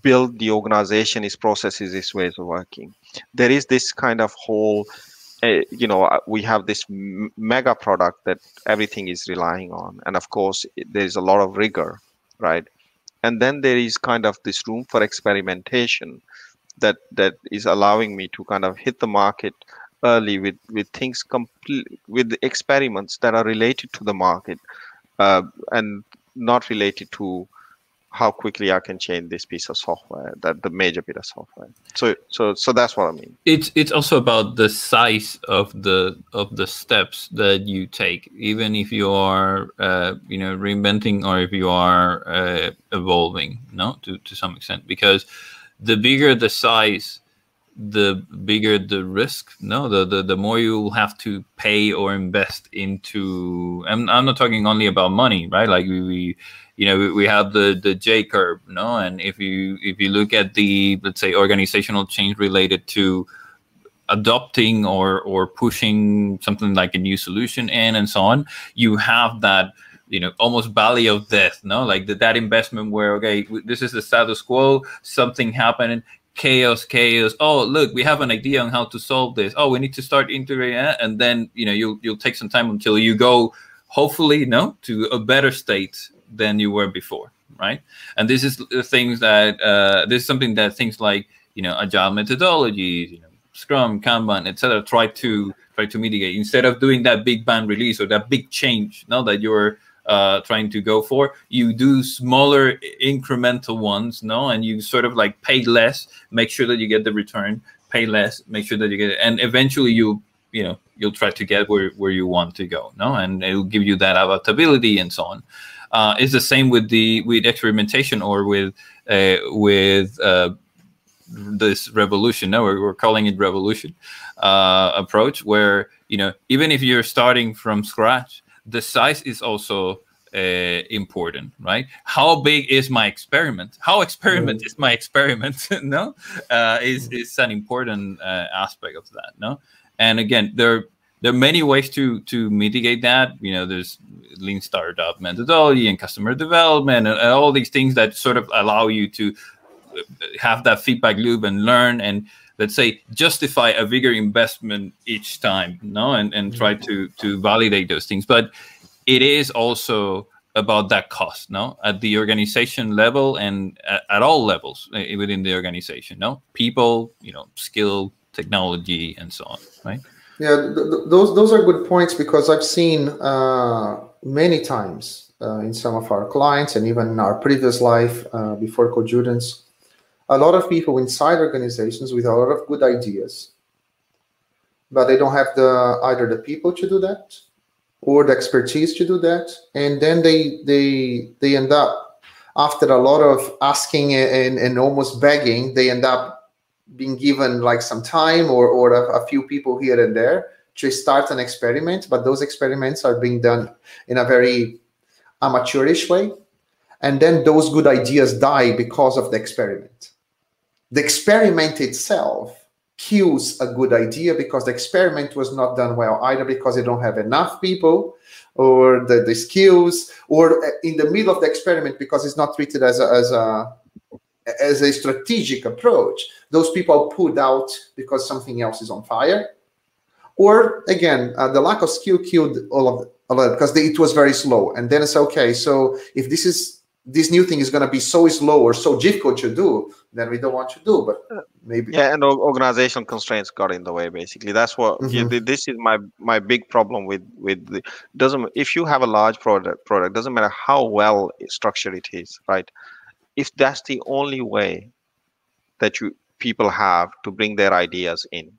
build the organization, its processes, its ways of working. There is this kind of whole, uh, you know, uh, we have this mega product that everything is relying on, and of course there is a lot of rigor, right? And then there is kind of this room for experimentation that that is allowing me to kind of hit the market early with with things complete with experiments that are related to the market uh, and not related to how quickly I can change this piece of software, that the major bit of software. So so so that's what I mean. It's it's also about the size of the of the steps that you take, even if you are uh, you know reinventing or if you are uh, evolving, no, to to some extent, because the bigger the size, the bigger the risk. No, the the, the more you have to pay or invest into. I'm I'm not talking only about money, right? Like we. we you know we, we have the the J curve, no, and if you if you look at the let's say organizational change related to adopting or or pushing something like a new solution in and so on, you have that you know almost valley of death no like the, that investment where okay this is the status quo something happened chaos chaos oh look we have an idea on how to solve this oh we need to start integrating it. and then you know you'll you'll take some time until you go hopefully no to a better state than you were before, right? And this is the things that uh, this is something that things like you know agile methodologies, you know, Scrum, Kanban, etc. try to try to mitigate instead of doing that big bang release or that big change. Now that you're uh, trying to go for, you do smaller incremental ones, no, and you sort of like pay less, make sure that you get the return, pay less, make sure that you get it, and eventually you you know you'll try to get where, where you want to go no? And it will give you that adaptability and so on. Uh, is the same with the with experimentation or with uh, with uh, this revolution. No, we're, we're calling it revolution uh, approach, where you know even if you're starting from scratch, the size is also uh, important, right? How big is my experiment? How experiment mm. is my experiment? [laughs] no, uh, is is an important uh, aspect of that. No, and again, there there are many ways to to mitigate that. You know, there's lean startup methodology and customer development and, and all these things that sort of allow you to have that feedback loop and learn and let's say justify a bigger investment each time no and, and try to to validate those things. But it is also about that cost no? At the organization level and at, at all levels eh, within the organization no? People you know skill technology and so on right? Yeah, th- th- those those are good points because I've seen uh, many times uh, in some of our clients and even in our previous life uh, before Codurance, a lot of people inside organizations with a lot of good ideas, but they don't have the either the people to do that, or the expertise to do that. And then they they they end up after a lot of asking and, and almost begging they end up being given like some time or or a, a few people here and there to start an experiment but those experiments are being done in a very amateurish way. And then those good ideas die because of the experiment the experiment itself kills a good idea because the experiment was not done well either because they don't have enough people or the, the skills or in the middle of the experiment because it's not treated as a, as a as a strategic approach those people are pulled out because something else is on fire. Or again uh, the lack of skill killed all of all of it because it was very slow. And then it's okay so if this is this new thing is going to be so slow or so difficult to do, then we don't want to do. But maybe yeah, and organizational constraints got in the way. Basically, that's what mm-hmm. yeah, this is my my big problem with with the doesn't if you have a large product product doesn't matter how well structured it is, right? If that's the only way that you people have to bring their ideas in,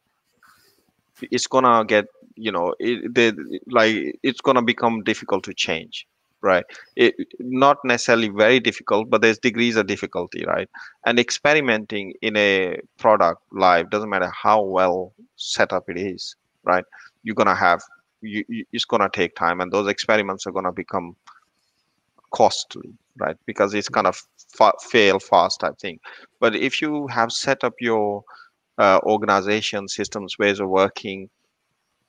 it's gonna get you know it, they, like it's gonna become difficult to change right? It not necessarily very difficult but there's degrees of difficulty right? And experimenting in a product live doesn't matter how well set up it is right? You're gonna have you, you it's gonna take time and those experiments are gonna become costly right? Because it's kind of fa- fail fast type thing. But if you have set up your uh, organization systems ways of working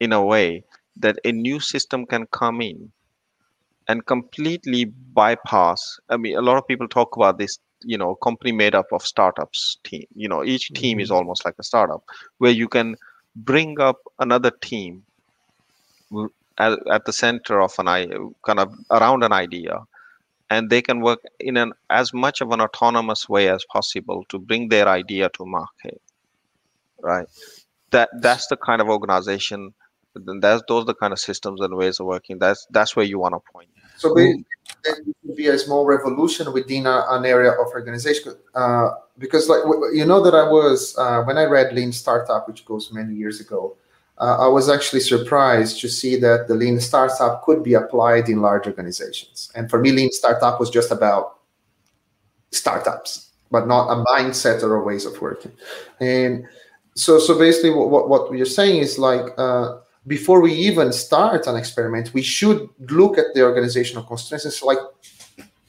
in a way that a new system can come in and completely bypass i mean a lot of people talk about this you know company made up of startups team. You know each team mm-hmm. is almost like a startup where you can bring up another team at, at the center of an i kind of around an idea and they can work in an as much of an autonomous way as possible to bring their idea to market right? That that's the kind of organization that's those are the kind of systems and ways of working. That's that's where you want to point so basically, there could be a small revolution within a, an area of organization. Uh, because, like, you know, that I was, uh, when I read Lean Startup, which goes many years ago, uh, I was actually surprised to see that the Lean Startup could be applied in large organizations. And for me, Lean Startup was just about startups, but not a mindset or a ways of working. And so, so basically, what, what you're saying is like, uh, before we even start an experiment, we should look at the organizational constraints and say, like,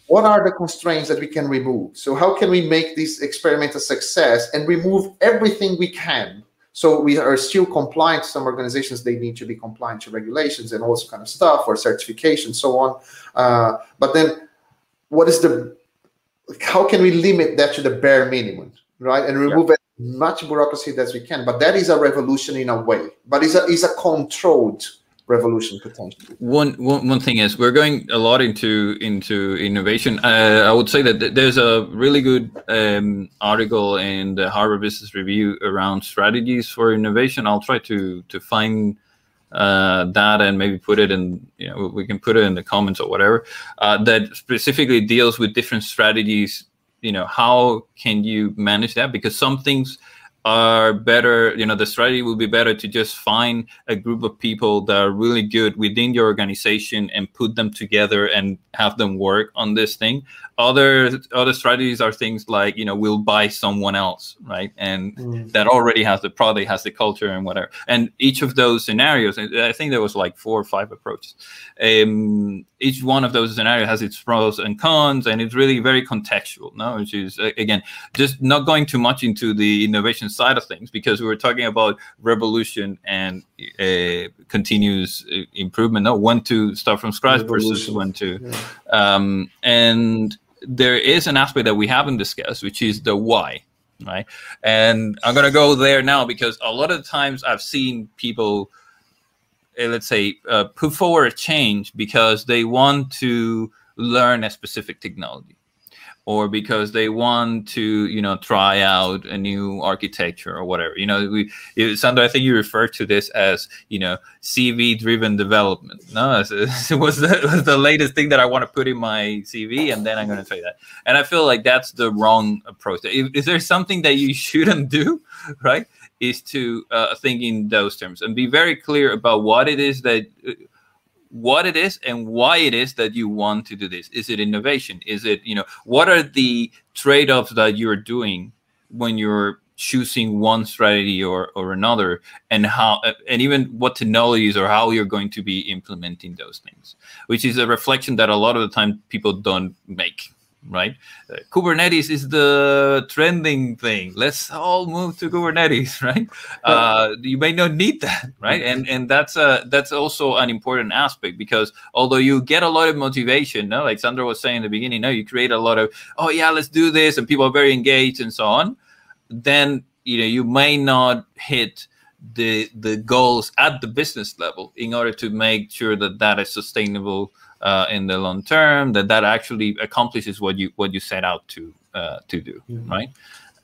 what are the constraints that we can remove? So how can we make this experiment a success and remove everything we can? So we are still compliant. Some organizations they need to be compliant to regulations and all this kind of stuff or certification, so on. Uh, but then, what is the? How can we limit that to the bare minimum, right? And remove yeah much bureaucracy as we can. But that is a revolution in a way. But it's a, it's a controlled revolution potentially. One, one one thing is we're going a lot into into innovation. Uh, I would say that there's a really good um, article in the Harvard Business Review around strategies for innovation. I'll try to to find uh, that and maybe put it in. You know, we can put it in the comments or whatever. Uh, that specifically deals with different strategies you know how can you manage that? Because some things are better you know the strategy will be better to just find a group of people that are really good within your organization and put them together and have them work on this thing. Other other strategies are things like you know we'll buy someone else right? And mm. that already has the product has the culture and whatever. And each of those scenarios i think there was like four or five approaches. Um, each one of those scenarios has its pros and cons and it's really very contextual no which is again just not going too much into the innovation side of things because we were talking about revolution and uh, continuous uh, improvement no one to start from scratch revolution. versus one to yeah. um, and there is an aspect that we haven't discussed, which is the why, right? And I'm gonna go there now because a lot of times I've seen people, let's say, uh, put forward a change because they want to learn a specific technology or because they want to you know try out a new architecture or whatever. You know we Sandro I think you refer to this as you know CV driven development. No [laughs] it was the, was the latest thing that I want to put in my CV and then I'm going to say that. And I feel like that's the wrong approach. Is there something that you [laughs] shouldn't do right is to uh, think in those terms and be very clear about what it is that what it is and why it is that you want to do this. Is it innovation? Is it, you know, what are the trade-offs that you're doing when you're choosing one strategy or, or another and how and even what technologies or how you're going to be implementing those things which is a reflection that a lot of the time people don't make right? Uh, Kubernetes is the trending thing. Let's all move to Kubernetes, [laughs] right? Uh, you may not need that, right? And and that's a that's also an important aspect because although you get a lot of motivation, no, like Sandro was saying in the beginning, no, you create a lot of oh yeah, let's do this, and people are very engaged and so on. Then you know you may not hit the the goals at the business level in order to make sure that that is sustainable uh, in the long term that that actually accomplishes what you what you set out to uh, to do mm-hmm. right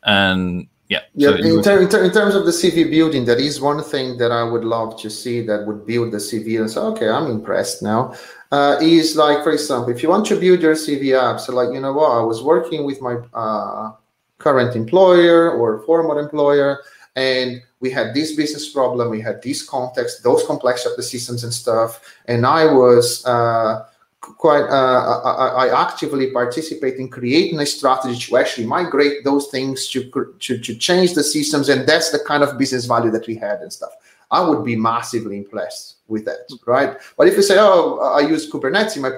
and yeah yeah so in, ter- in, ter- in, terms of the cv building that is one thing that i would love to see that would build the cv and say okay i'm impressed now uh, is like for example if you want to build your cv app so like you know what i was working with my uh, current employer or former employer and we had this business problem we had this context those complexity of the systems and stuff and i was uh, quite uh, I, I, actively participate in creating a strategy to actually migrate those things to, to to change the systems and that's the kind of business value that we had and stuff. I would be massively impressed with that right? But if you say oh i use kubernetes in my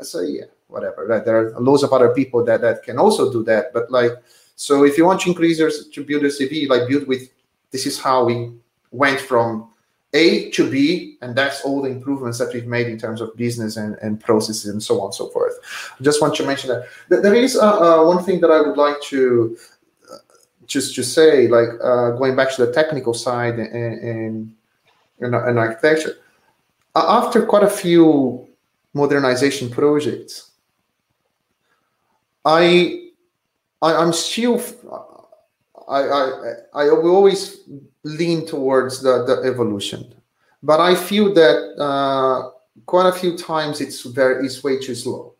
i say yeah whatever right? there are loads of other people that that can also do that. But like so if you want to increase your to build your cv like build with this is how we went from A to B, and that's all the improvements that we've made in terms of business and, and processes and so on and so forth. I just want to mention that there is uh, uh, one thing that I would like to uh, just to say, like uh, going back to the technical side and, and, and, and architecture. After quite a few modernization projects, I, I I'm still I, I, I will always lean towards the, the evolution, but I feel that uh, quite a few times it's very it's way too slow,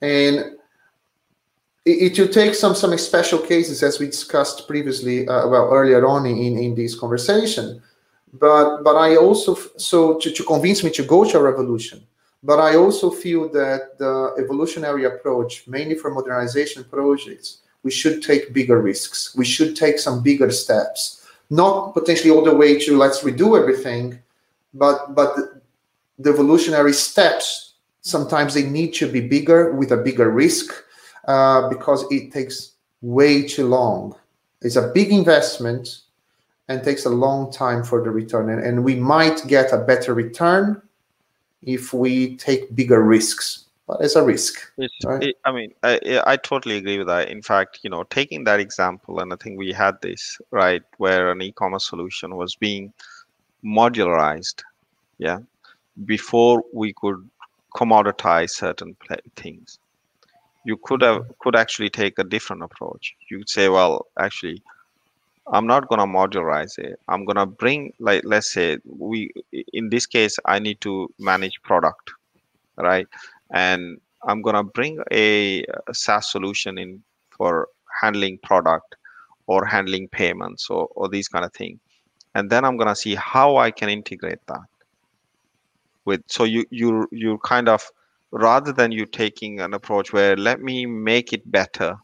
and it, it take some some special cases as we discussed previously, uh, well earlier on in in this conversation, but but I also so to, to convince me to go to a revolution. But I also feel that the evolutionary approach, mainly for modernization projects, we should take bigger risks. We should take some bigger steps, not potentially all the way to let's redo everything, but but the evolutionary steps sometimes they need to be bigger with a bigger risk uh, because it takes way too long. It's a big investment and takes a long time for the return, and, and we might get a better return if we take bigger risks but it's a risk. right? it, I mean, I, I totally agree with that. In fact, you know, taking that example, and I think we had this right where an e-commerce solution was being modularized, yeah, before we could commoditize certain things. You could have mm-hmm. could actually take a different approach. You'd say, well, actually, I'm not gonna modularize it. I'm gonna bring like let's say we in this case I need to manage product, right? And I'm gonna bring a, a SaaS solution in for handling product or handling payments or, or these kind of things. And then I'm gonna see how I can integrate that with so you you you kind of rather than you taking an approach where let me make it better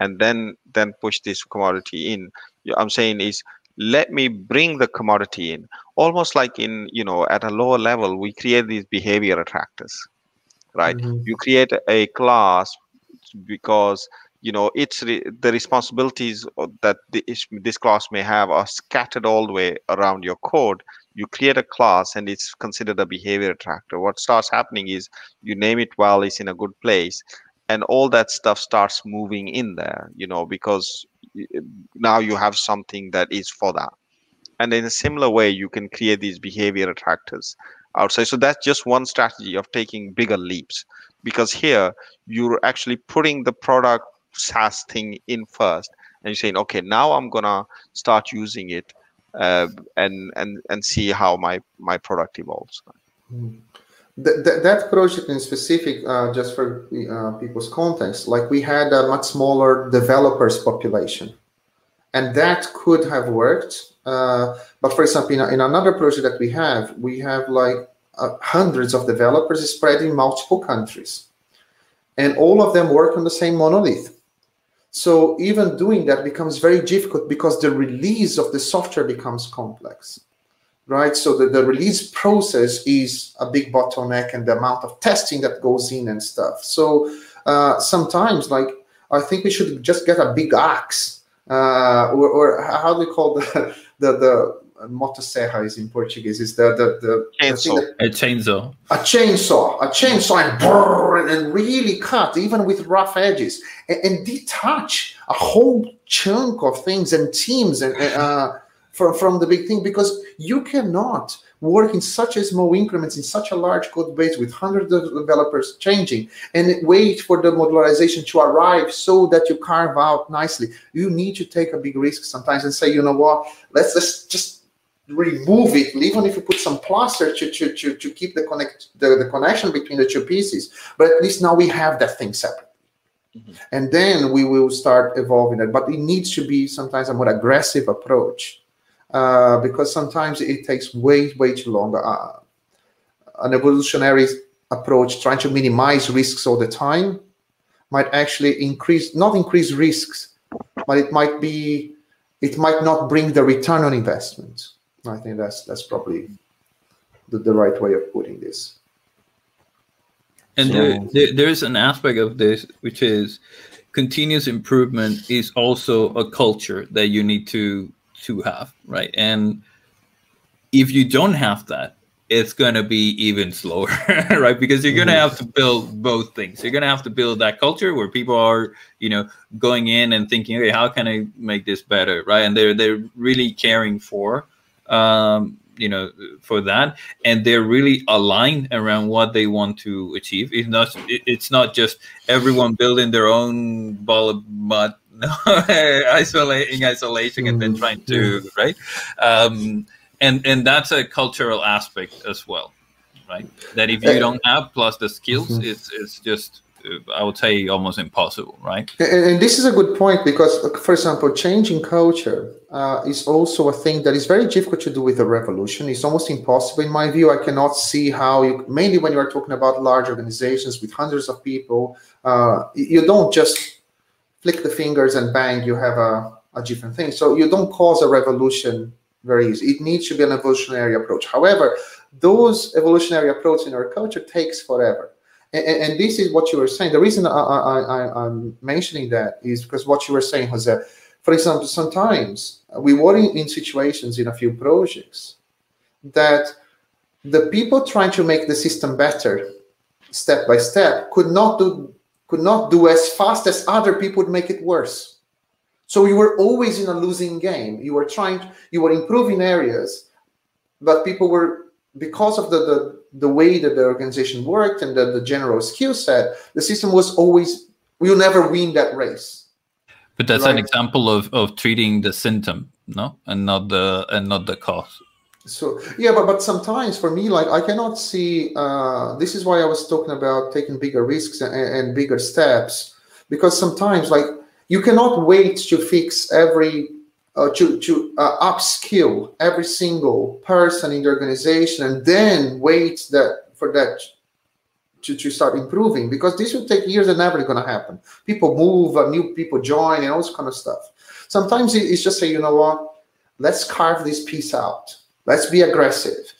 and then then push this commodity in. I'm saying is let me bring the commodity in. Almost like in you know at a lower level we create these behavior attractors right? Mm-hmm. you create a class because you know it's re- the responsibilities that this, this class may have are scattered all the way around your code. You create a class and it's considered a behavior attractor. What starts happening is you name it while it's in a good place and all that stuff starts moving in there you know because now you have something that is for that. And in a similar way you can create these behavior attractors outside. So that's just one strategy of taking bigger leaps because here you're actually putting the product SaaS thing in first and you're saying, okay, now I'm gonna start using it uh, and and and see how my my product evolves. Mm. That, that project in specific, uh, just for uh, people's context, like we had a much smaller developers population, and that could have worked uh, but for example, in, in, another project that we have, we have like uh, hundreds of developers spread in multiple countries. And all of them work on the same monolith. So even doing that becomes very difficult because the release of the software becomes complex, right? So the, the release process is a big bottleneck and the amount of testing that goes in and stuff. So uh, sometimes, like, I think we should just get a big axe uh, or, or how do you call the, [laughs] the, the motosserra is in Portuguese. Is the the, the chainsaw. a chainsaw. A chainsaw, a chainsaw, and brrr, and really cut, even with rough edges, and, and, detach a whole chunk of things and teams and uh, from from the big thing because you cannot work in such a small increments in such a large code base with hundreds of developers changing and wait for the modularization to arrive so that you carve out nicely you need to take a big risk sometimes and say you know what let's, let's just remove it, even if you put some plaster to, to, to, to keep the connect the, the connection between the two pieces. But at least now we have that thing separate. Mm-hmm. And then we will start evolving it. But it needs to be sometimes a more aggressive approach uh, because sometimes it takes way, way too long. Uh, an evolutionary approach trying to minimize risks all the time might actually increase, not increase risks, but it might be, it might not bring the return on investment. I think that's that's probably the, the right way of putting this. And so, there, there, there's an aspect of this which is continuous improvement is also a culture that you need to to have, right? And if you don't have that, it's going to be even slower, [laughs] right? Because you're going to mm-hmm. have to build both things. You're going to have to build that culture where people are, you know, going in and thinking, okay, how can I make this better, right? And they're they're really caring for um, you know for that and they're really aligned around what they want to achieve it's not it's not just everyone building their own ball of mud [laughs] isolating isolation and then mm-hmm. trying to right um, and and that's a cultural aspect as well right that if you uh, don't have plus the skills mm-hmm. it's it's just I would say almost impossible, right? And, and, this is a good point because, for example, changing culture uh, is also a thing that is very difficult to do with a revolution. It's almost impossible, in my view. I cannot see how you, mainly when you are talking about large organizations with hundreds of people, uh, you don't just flick the fingers and bang, you have a, a different thing. So you don't cause a revolution very easy. It needs to be an evolutionary approach. However, those evolutionary approaches in our culture takes forever and, and, this is what you were saying. The reason I, am mentioning that is because what you were saying, Jose. For example, sometimes we were in, in situations in a few projects that the people trying to make the system better, step by step, could not do could not do as fast as other people would make it worse. So you were always in a losing game. You were trying, you were improving areas, but people were because of the, the the way that the organization worked and the, the general skill set, the system was always we'll never win that race. But that's right? an example of, of treating the symptom, no, and not the and not the cause. So yeah, but but sometimes for me, like I cannot see. Uh, this is why I was talking about taking bigger risks and, and bigger steps, because sometimes like you cannot wait to fix every uh, to to uh, upskill every single person in the organization and then wait that for that to, to start improving. Because this will take years and never going to happen. People move uh, new people join and all this kind of stuff. Sometimes it's just say you know what? Let's carve this piece out let's be aggressive.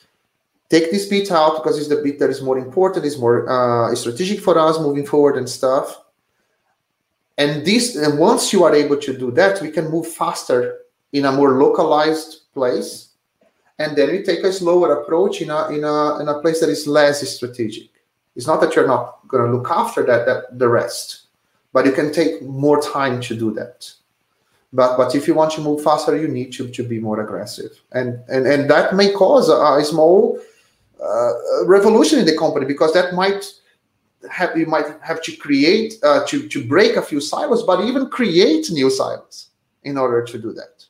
Take this bit out because it's the bit that is more important is more uh, strategic for us moving forward and stuff. And this and once you are able to do that we can move faster in a more localized place. And then we take a slower approach in a in a in a place that is less strategic. It's not that you're not going to look after that, that the rest but you can take more time to do that but but if you want to move faster you need to, to be more aggressive. And and and that may cause a, a small uh, revolution in the company because that might have you might have to create uh, to to break a few silos but even create new silos in order to do that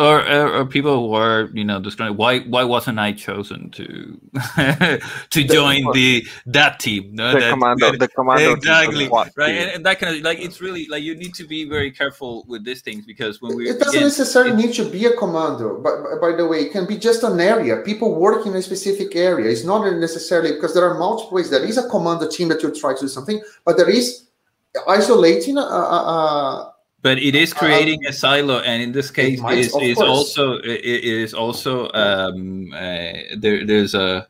or, or, or people who are you know describing why why wasn't I chosen to [laughs] to join the that team? No, the that, commando, the commando exactly right, and, and, that kind of like it's really like you need to be very careful with these things because when we it doesn't necessarily need to be a commando. But by the way, it can be just an area. People work in a specific area. It's not necessarily because there are multiple ways. There is a commando team that you try to do something, but there is isolating a, a, but it is creating um, a silo and in this case might, is, is also it is also um, uh, there, there's a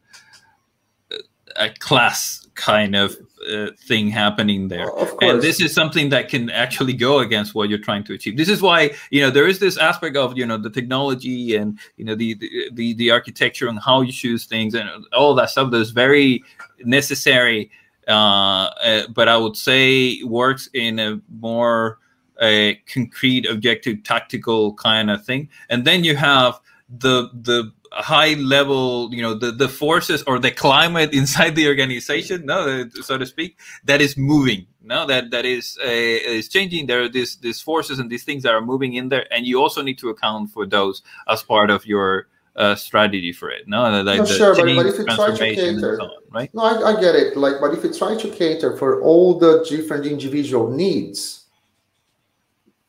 a class kind of uh, thing happening there. And this is something that can actually go against what you're trying to achieve. This is why you know there is this aspect of you know the technology and you know the the the architecture and how you choose things and all that stuff that's very necessary uh, uh, but i would say works in a more a concrete objective tactical kind of thing and then you have the the high level you know the the forces or the climate [laughs] inside the organization no so to speak that is moving no that that is uh, is changing there are these these forces and these things that are moving in there and you also need to account for those as part of your uh, strategy for it. No, like no, sure, but, but if you try to cater, so on, right? No, I, I, get it. Like, but if you try to cater for all the different individual needs,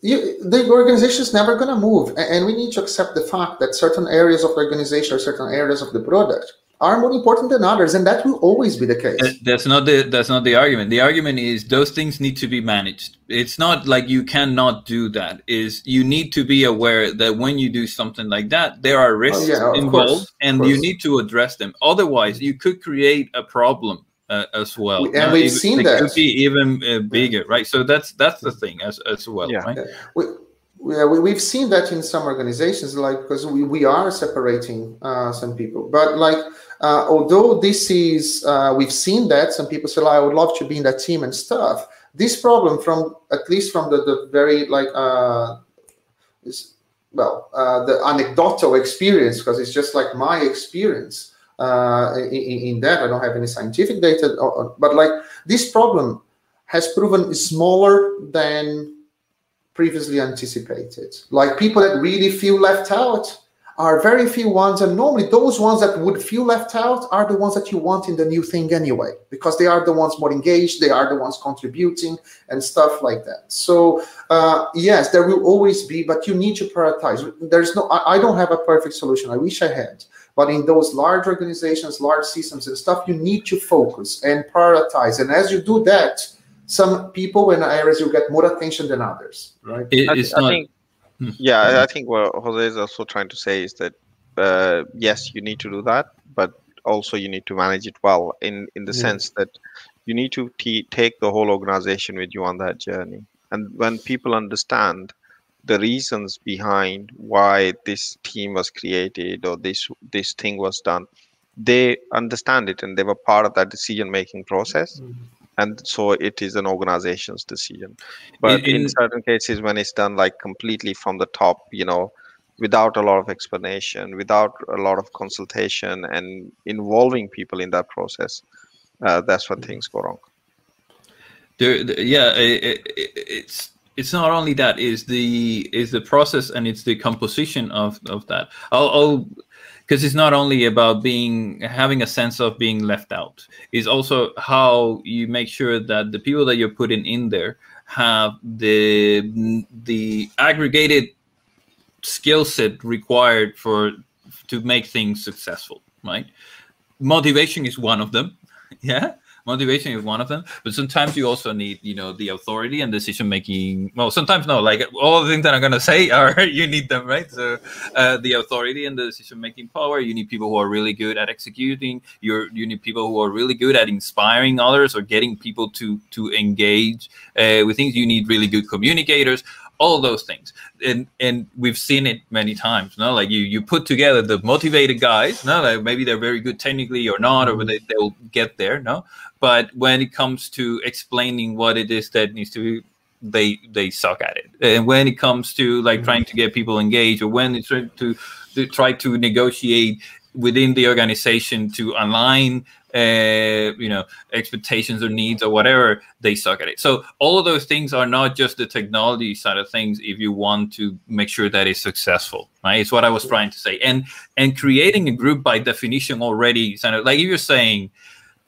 you, the organization is never going to move and we need to accept the fact that certain areas of the organization or certain areas of the product are more important than others and that will always be the case. That's not the that's not the argument. The argument is those things need to be managed. It's not like you cannot do that. Is you need to be aware that when you do something like that there are risks oh, yeah, involved course, and you need to address them. Otherwise you could create a problem uh, as well. And uh, we've even, seen that could be even uh, bigger, right? So that's that's the thing as as well, yeah. right? We, yeah, we, we've seen that in some organizations, like because we, we are separating uh, some people. But like, uh, although this is, uh, we've seen that some people say, like, I would love to be in that team and stuff. This problem, from at least from the, the very like, uh, is, well, uh, the anecdotal experience, because it's just like my experience uh, in, in, that. I don't have any scientific data, but like this problem has proven smaller than previously anticipated. Like people that really feel left out are very few ones, and normally those ones that would feel left out are the ones that you want in the new thing anyway, because they are the ones more engaged, they are the ones contributing and stuff like that. So uh, yes, there will always be, but you need to prioritize. There's no, I, I don't have a perfect solution. I wish I had, but in those large organizations, large systems and stuff, you need to focus and prioritize. And as you do that, some people and areas you get more attention than others, right? It, I, not, I, think, hmm. yeah, I think what José is also trying to say is that uh, yes, you need to do that, but also you need to manage it well in in the yeah. sense that you need to t- take the whole organization with you on that journey. And when people understand the reasons behind why this team was created or this this thing was done they understand it and they were part of that decision making process. Mm-hmm. and so it is an organization's decision. But in, in, in certain cases when it's done like completely from the top you know without a lot of explanation without a lot of consultation and involving people in that process uh, that's when things go wrong. There, yeah it, it, it's it's not only that is the is the process and it's the composition of of that. I'll because it's not only about being having a sense of being left out. It's also how you make sure that the people that you're putting in there have the the aggregated skill set required for to make things successful right? Motivation is one of them [laughs] yeah motivation is one of them but sometimes you also need you know the authority and decision making well sometimes no like all the things that i'm going to say [laughs] are you need them right? So uh, the authority and the decision making power you need people who are really good at executing you're you need people who are really good at inspiring others or getting people to to engage uh, with things you need really good communicators all those things. And and we've seen it many times no? Like you you put together the motivated guys no? Like maybe they're very good technically or not or they, they'll get there no? But when it comes to explaining what it is that needs to be they they suck at it. And when it comes to like mm-hmm. trying to get people engaged or when it's trying to, to try to negotiate within the organization to align uh, you know expectations or needs or whatever they suck at it. So all of those things are not just the technology side of things if you want to make sure that it's successful right? It's what i was trying to say. And and creating a group by definition already kind like if you're saying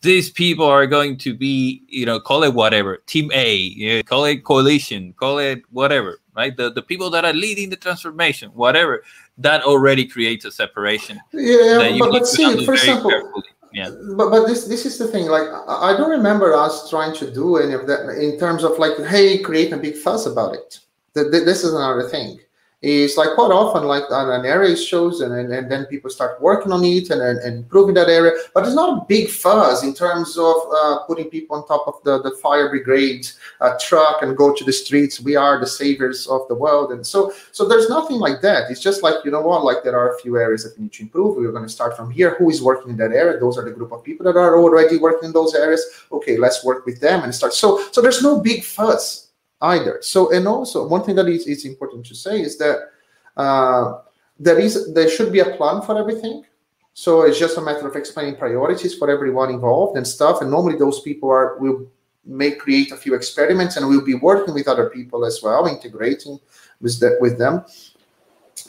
these people are going to be you know call it whatever team a you know, call it coalition call it whatever right? The, the people that are leading the transformation whatever that already creates a separation yeah but, but see for example carefully. Yeah. but but this this is the thing like i don't remember us trying to do any of that in terms of like hey create a big fuss about it. This is another thing is like quite often like an area is chosen and, and then people start working on it and, and, improving that area. But it's not a big fuzz in terms of uh, putting people on top of the, the fire brigade uh, truck and go to the streets. We are the saviors of the world. And so so there's nothing like that. It's just like you know what like there are a few areas that we need to improve. We're going to start from here. Who is working in that area? Those are the group of people that are already working in those areas. Okay let's work with them and start. So so there's no big fuzz either. So, and also one thing that is, is important to say is that uh, there is there should be a plan for everything. So it's just a matter of explaining priorities for everyone involved and stuff. And normally those people are will may create a few experiments and we'll be working with other people as well, integrating with with them.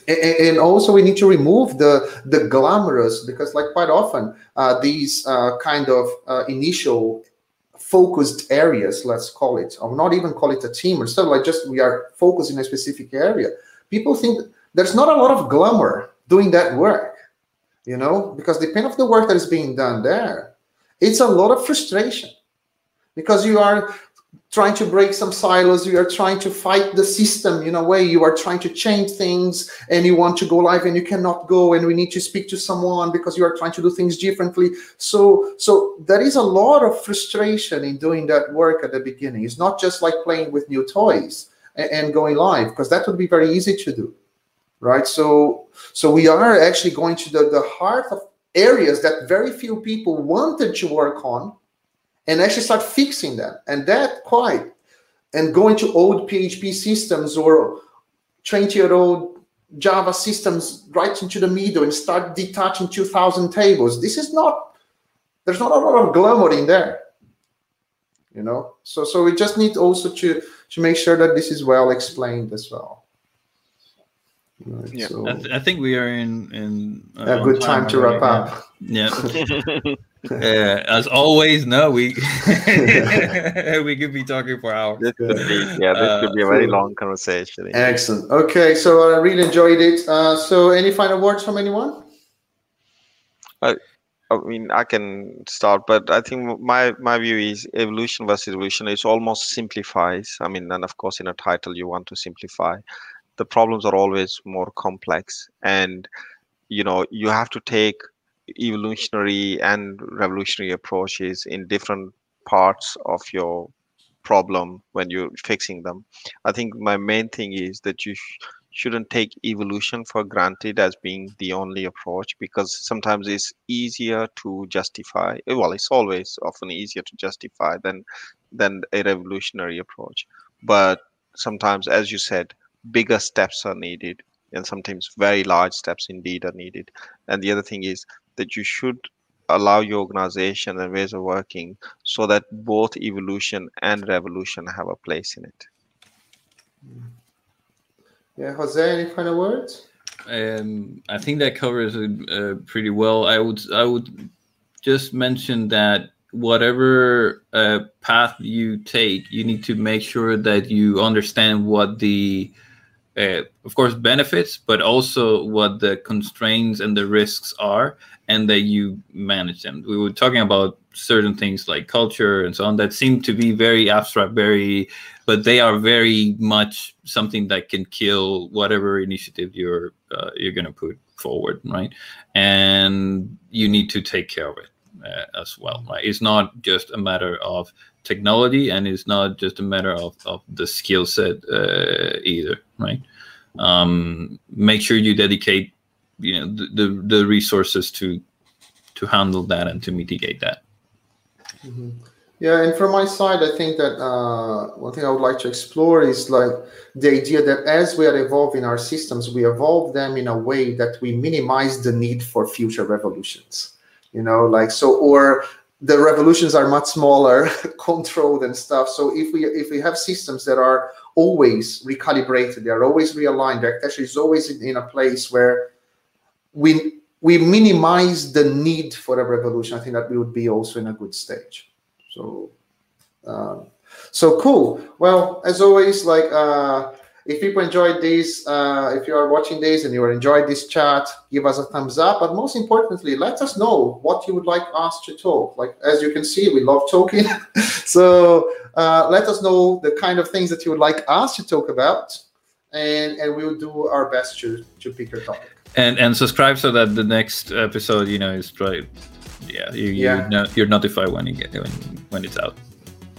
And, also we need to remove the the glamorous because like quite often uh, these uh, kind of uh, initial focused areas, let's call it, or not even call it a team, or stuff like just we are focused in a specific area. People think there's not a lot of glamour doing that work, you know, because depending of the work that is being done there, it's a lot of frustration because you are trying to break some silos you are trying to fight the system in a way. You are trying to change things and you want to go live and you cannot go and we need to speak to someone because you are trying to do things differently. So so there is a lot of frustration in doing that work at the beginning. It's not just like playing with new toys and, and going live because that would be very easy to do right? So so we are actually going to the, the heart of areas that very few people wanted to work on and actually start fixing them. And that quite, and going to old PHP systems or 20 year old Java systems right into the middle and start detaching 2000 tables. This is not, there's not a lot of glamour in there. You know, so so we just need also to to make sure that this is well explained as well. Right, yeah, so, I, th- I, think we are in in uh, a good time, time to wrap up. Yeah. [laughs] [laughs] uh, as always, no, we [laughs] we could be talking for hours. This could be, yeah, this could be a very uh, long conversation. Excellent. Okay, so I really enjoyed it. Uh, so, any final words from anyone? I, I mean, I can start, but I think my my view is evolution versus evolution. It almost simplifies. I mean, and of course, in a title, you want to simplify. The problems are always more complex, and you know, you have to take evolutionary and revolutionary approaches in different parts of your problem when you're fixing them. I think my main thing is that you sh- shouldn't take evolution for granted as being the only approach because sometimes it's easier to justify. Well, it's always often easier to justify than than a revolutionary approach. But sometimes, as you said, bigger steps are needed and sometimes very large steps indeed are needed. And the other thing is that you should allow your organization and ways of working so that both evolution and revolution have a place in it. Yeah, José, any final words? Um, I think that covers it uh, pretty well. I would I would just mention that whatever uh, path you take, you need to make sure that you understand what the of course benefits but also what the constraints and the risks are and that you manage them. We were talking about certain things like culture and so on that seem to be very abstract very but they are very much something that can kill whatever initiative you're uh, you're going to put forward right? And you need to take care of it uh, as well right? It's not just a matter of technology and it's not just a matter of, of the skill set uh, either right um, make sure you dedicate you know the, the, the resources to to handle that and to mitigate that mm-hmm. Yeah, and from my side, I think that uh, one thing I would like to explore is like the idea that as we are evolving our systems, we evolve them in a way that we minimize the need for future revolutions. You know, like so, or the revolutions are much smaller, [laughs] controlled and stuff. So if we if we have systems that are always recalibrated, they are always realigned, the architecture is always in, in a place where we we minimize the need for a revolution. I think that we would be also in a good stage. So, um, so cool. Well, as always, like uh, if people enjoyed this, uh, if you are watching this and you are enjoying this chat, give us a thumbs up. But most importantly, let us know what you would like us to talk. Like as you can see, we love talking. [laughs] so uh, let us know the kind of things that you would like us to talk about, and and we'll do our best to to pick your topic. And and subscribe so that the next episode, you know, is right yeah, you, yeah. You know, you're notified when you get when when it's out.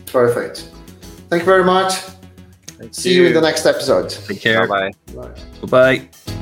Perfect. Thank you very much. Thank See you. you in the next episode. Take care. Bye-bye. Bye. Bye.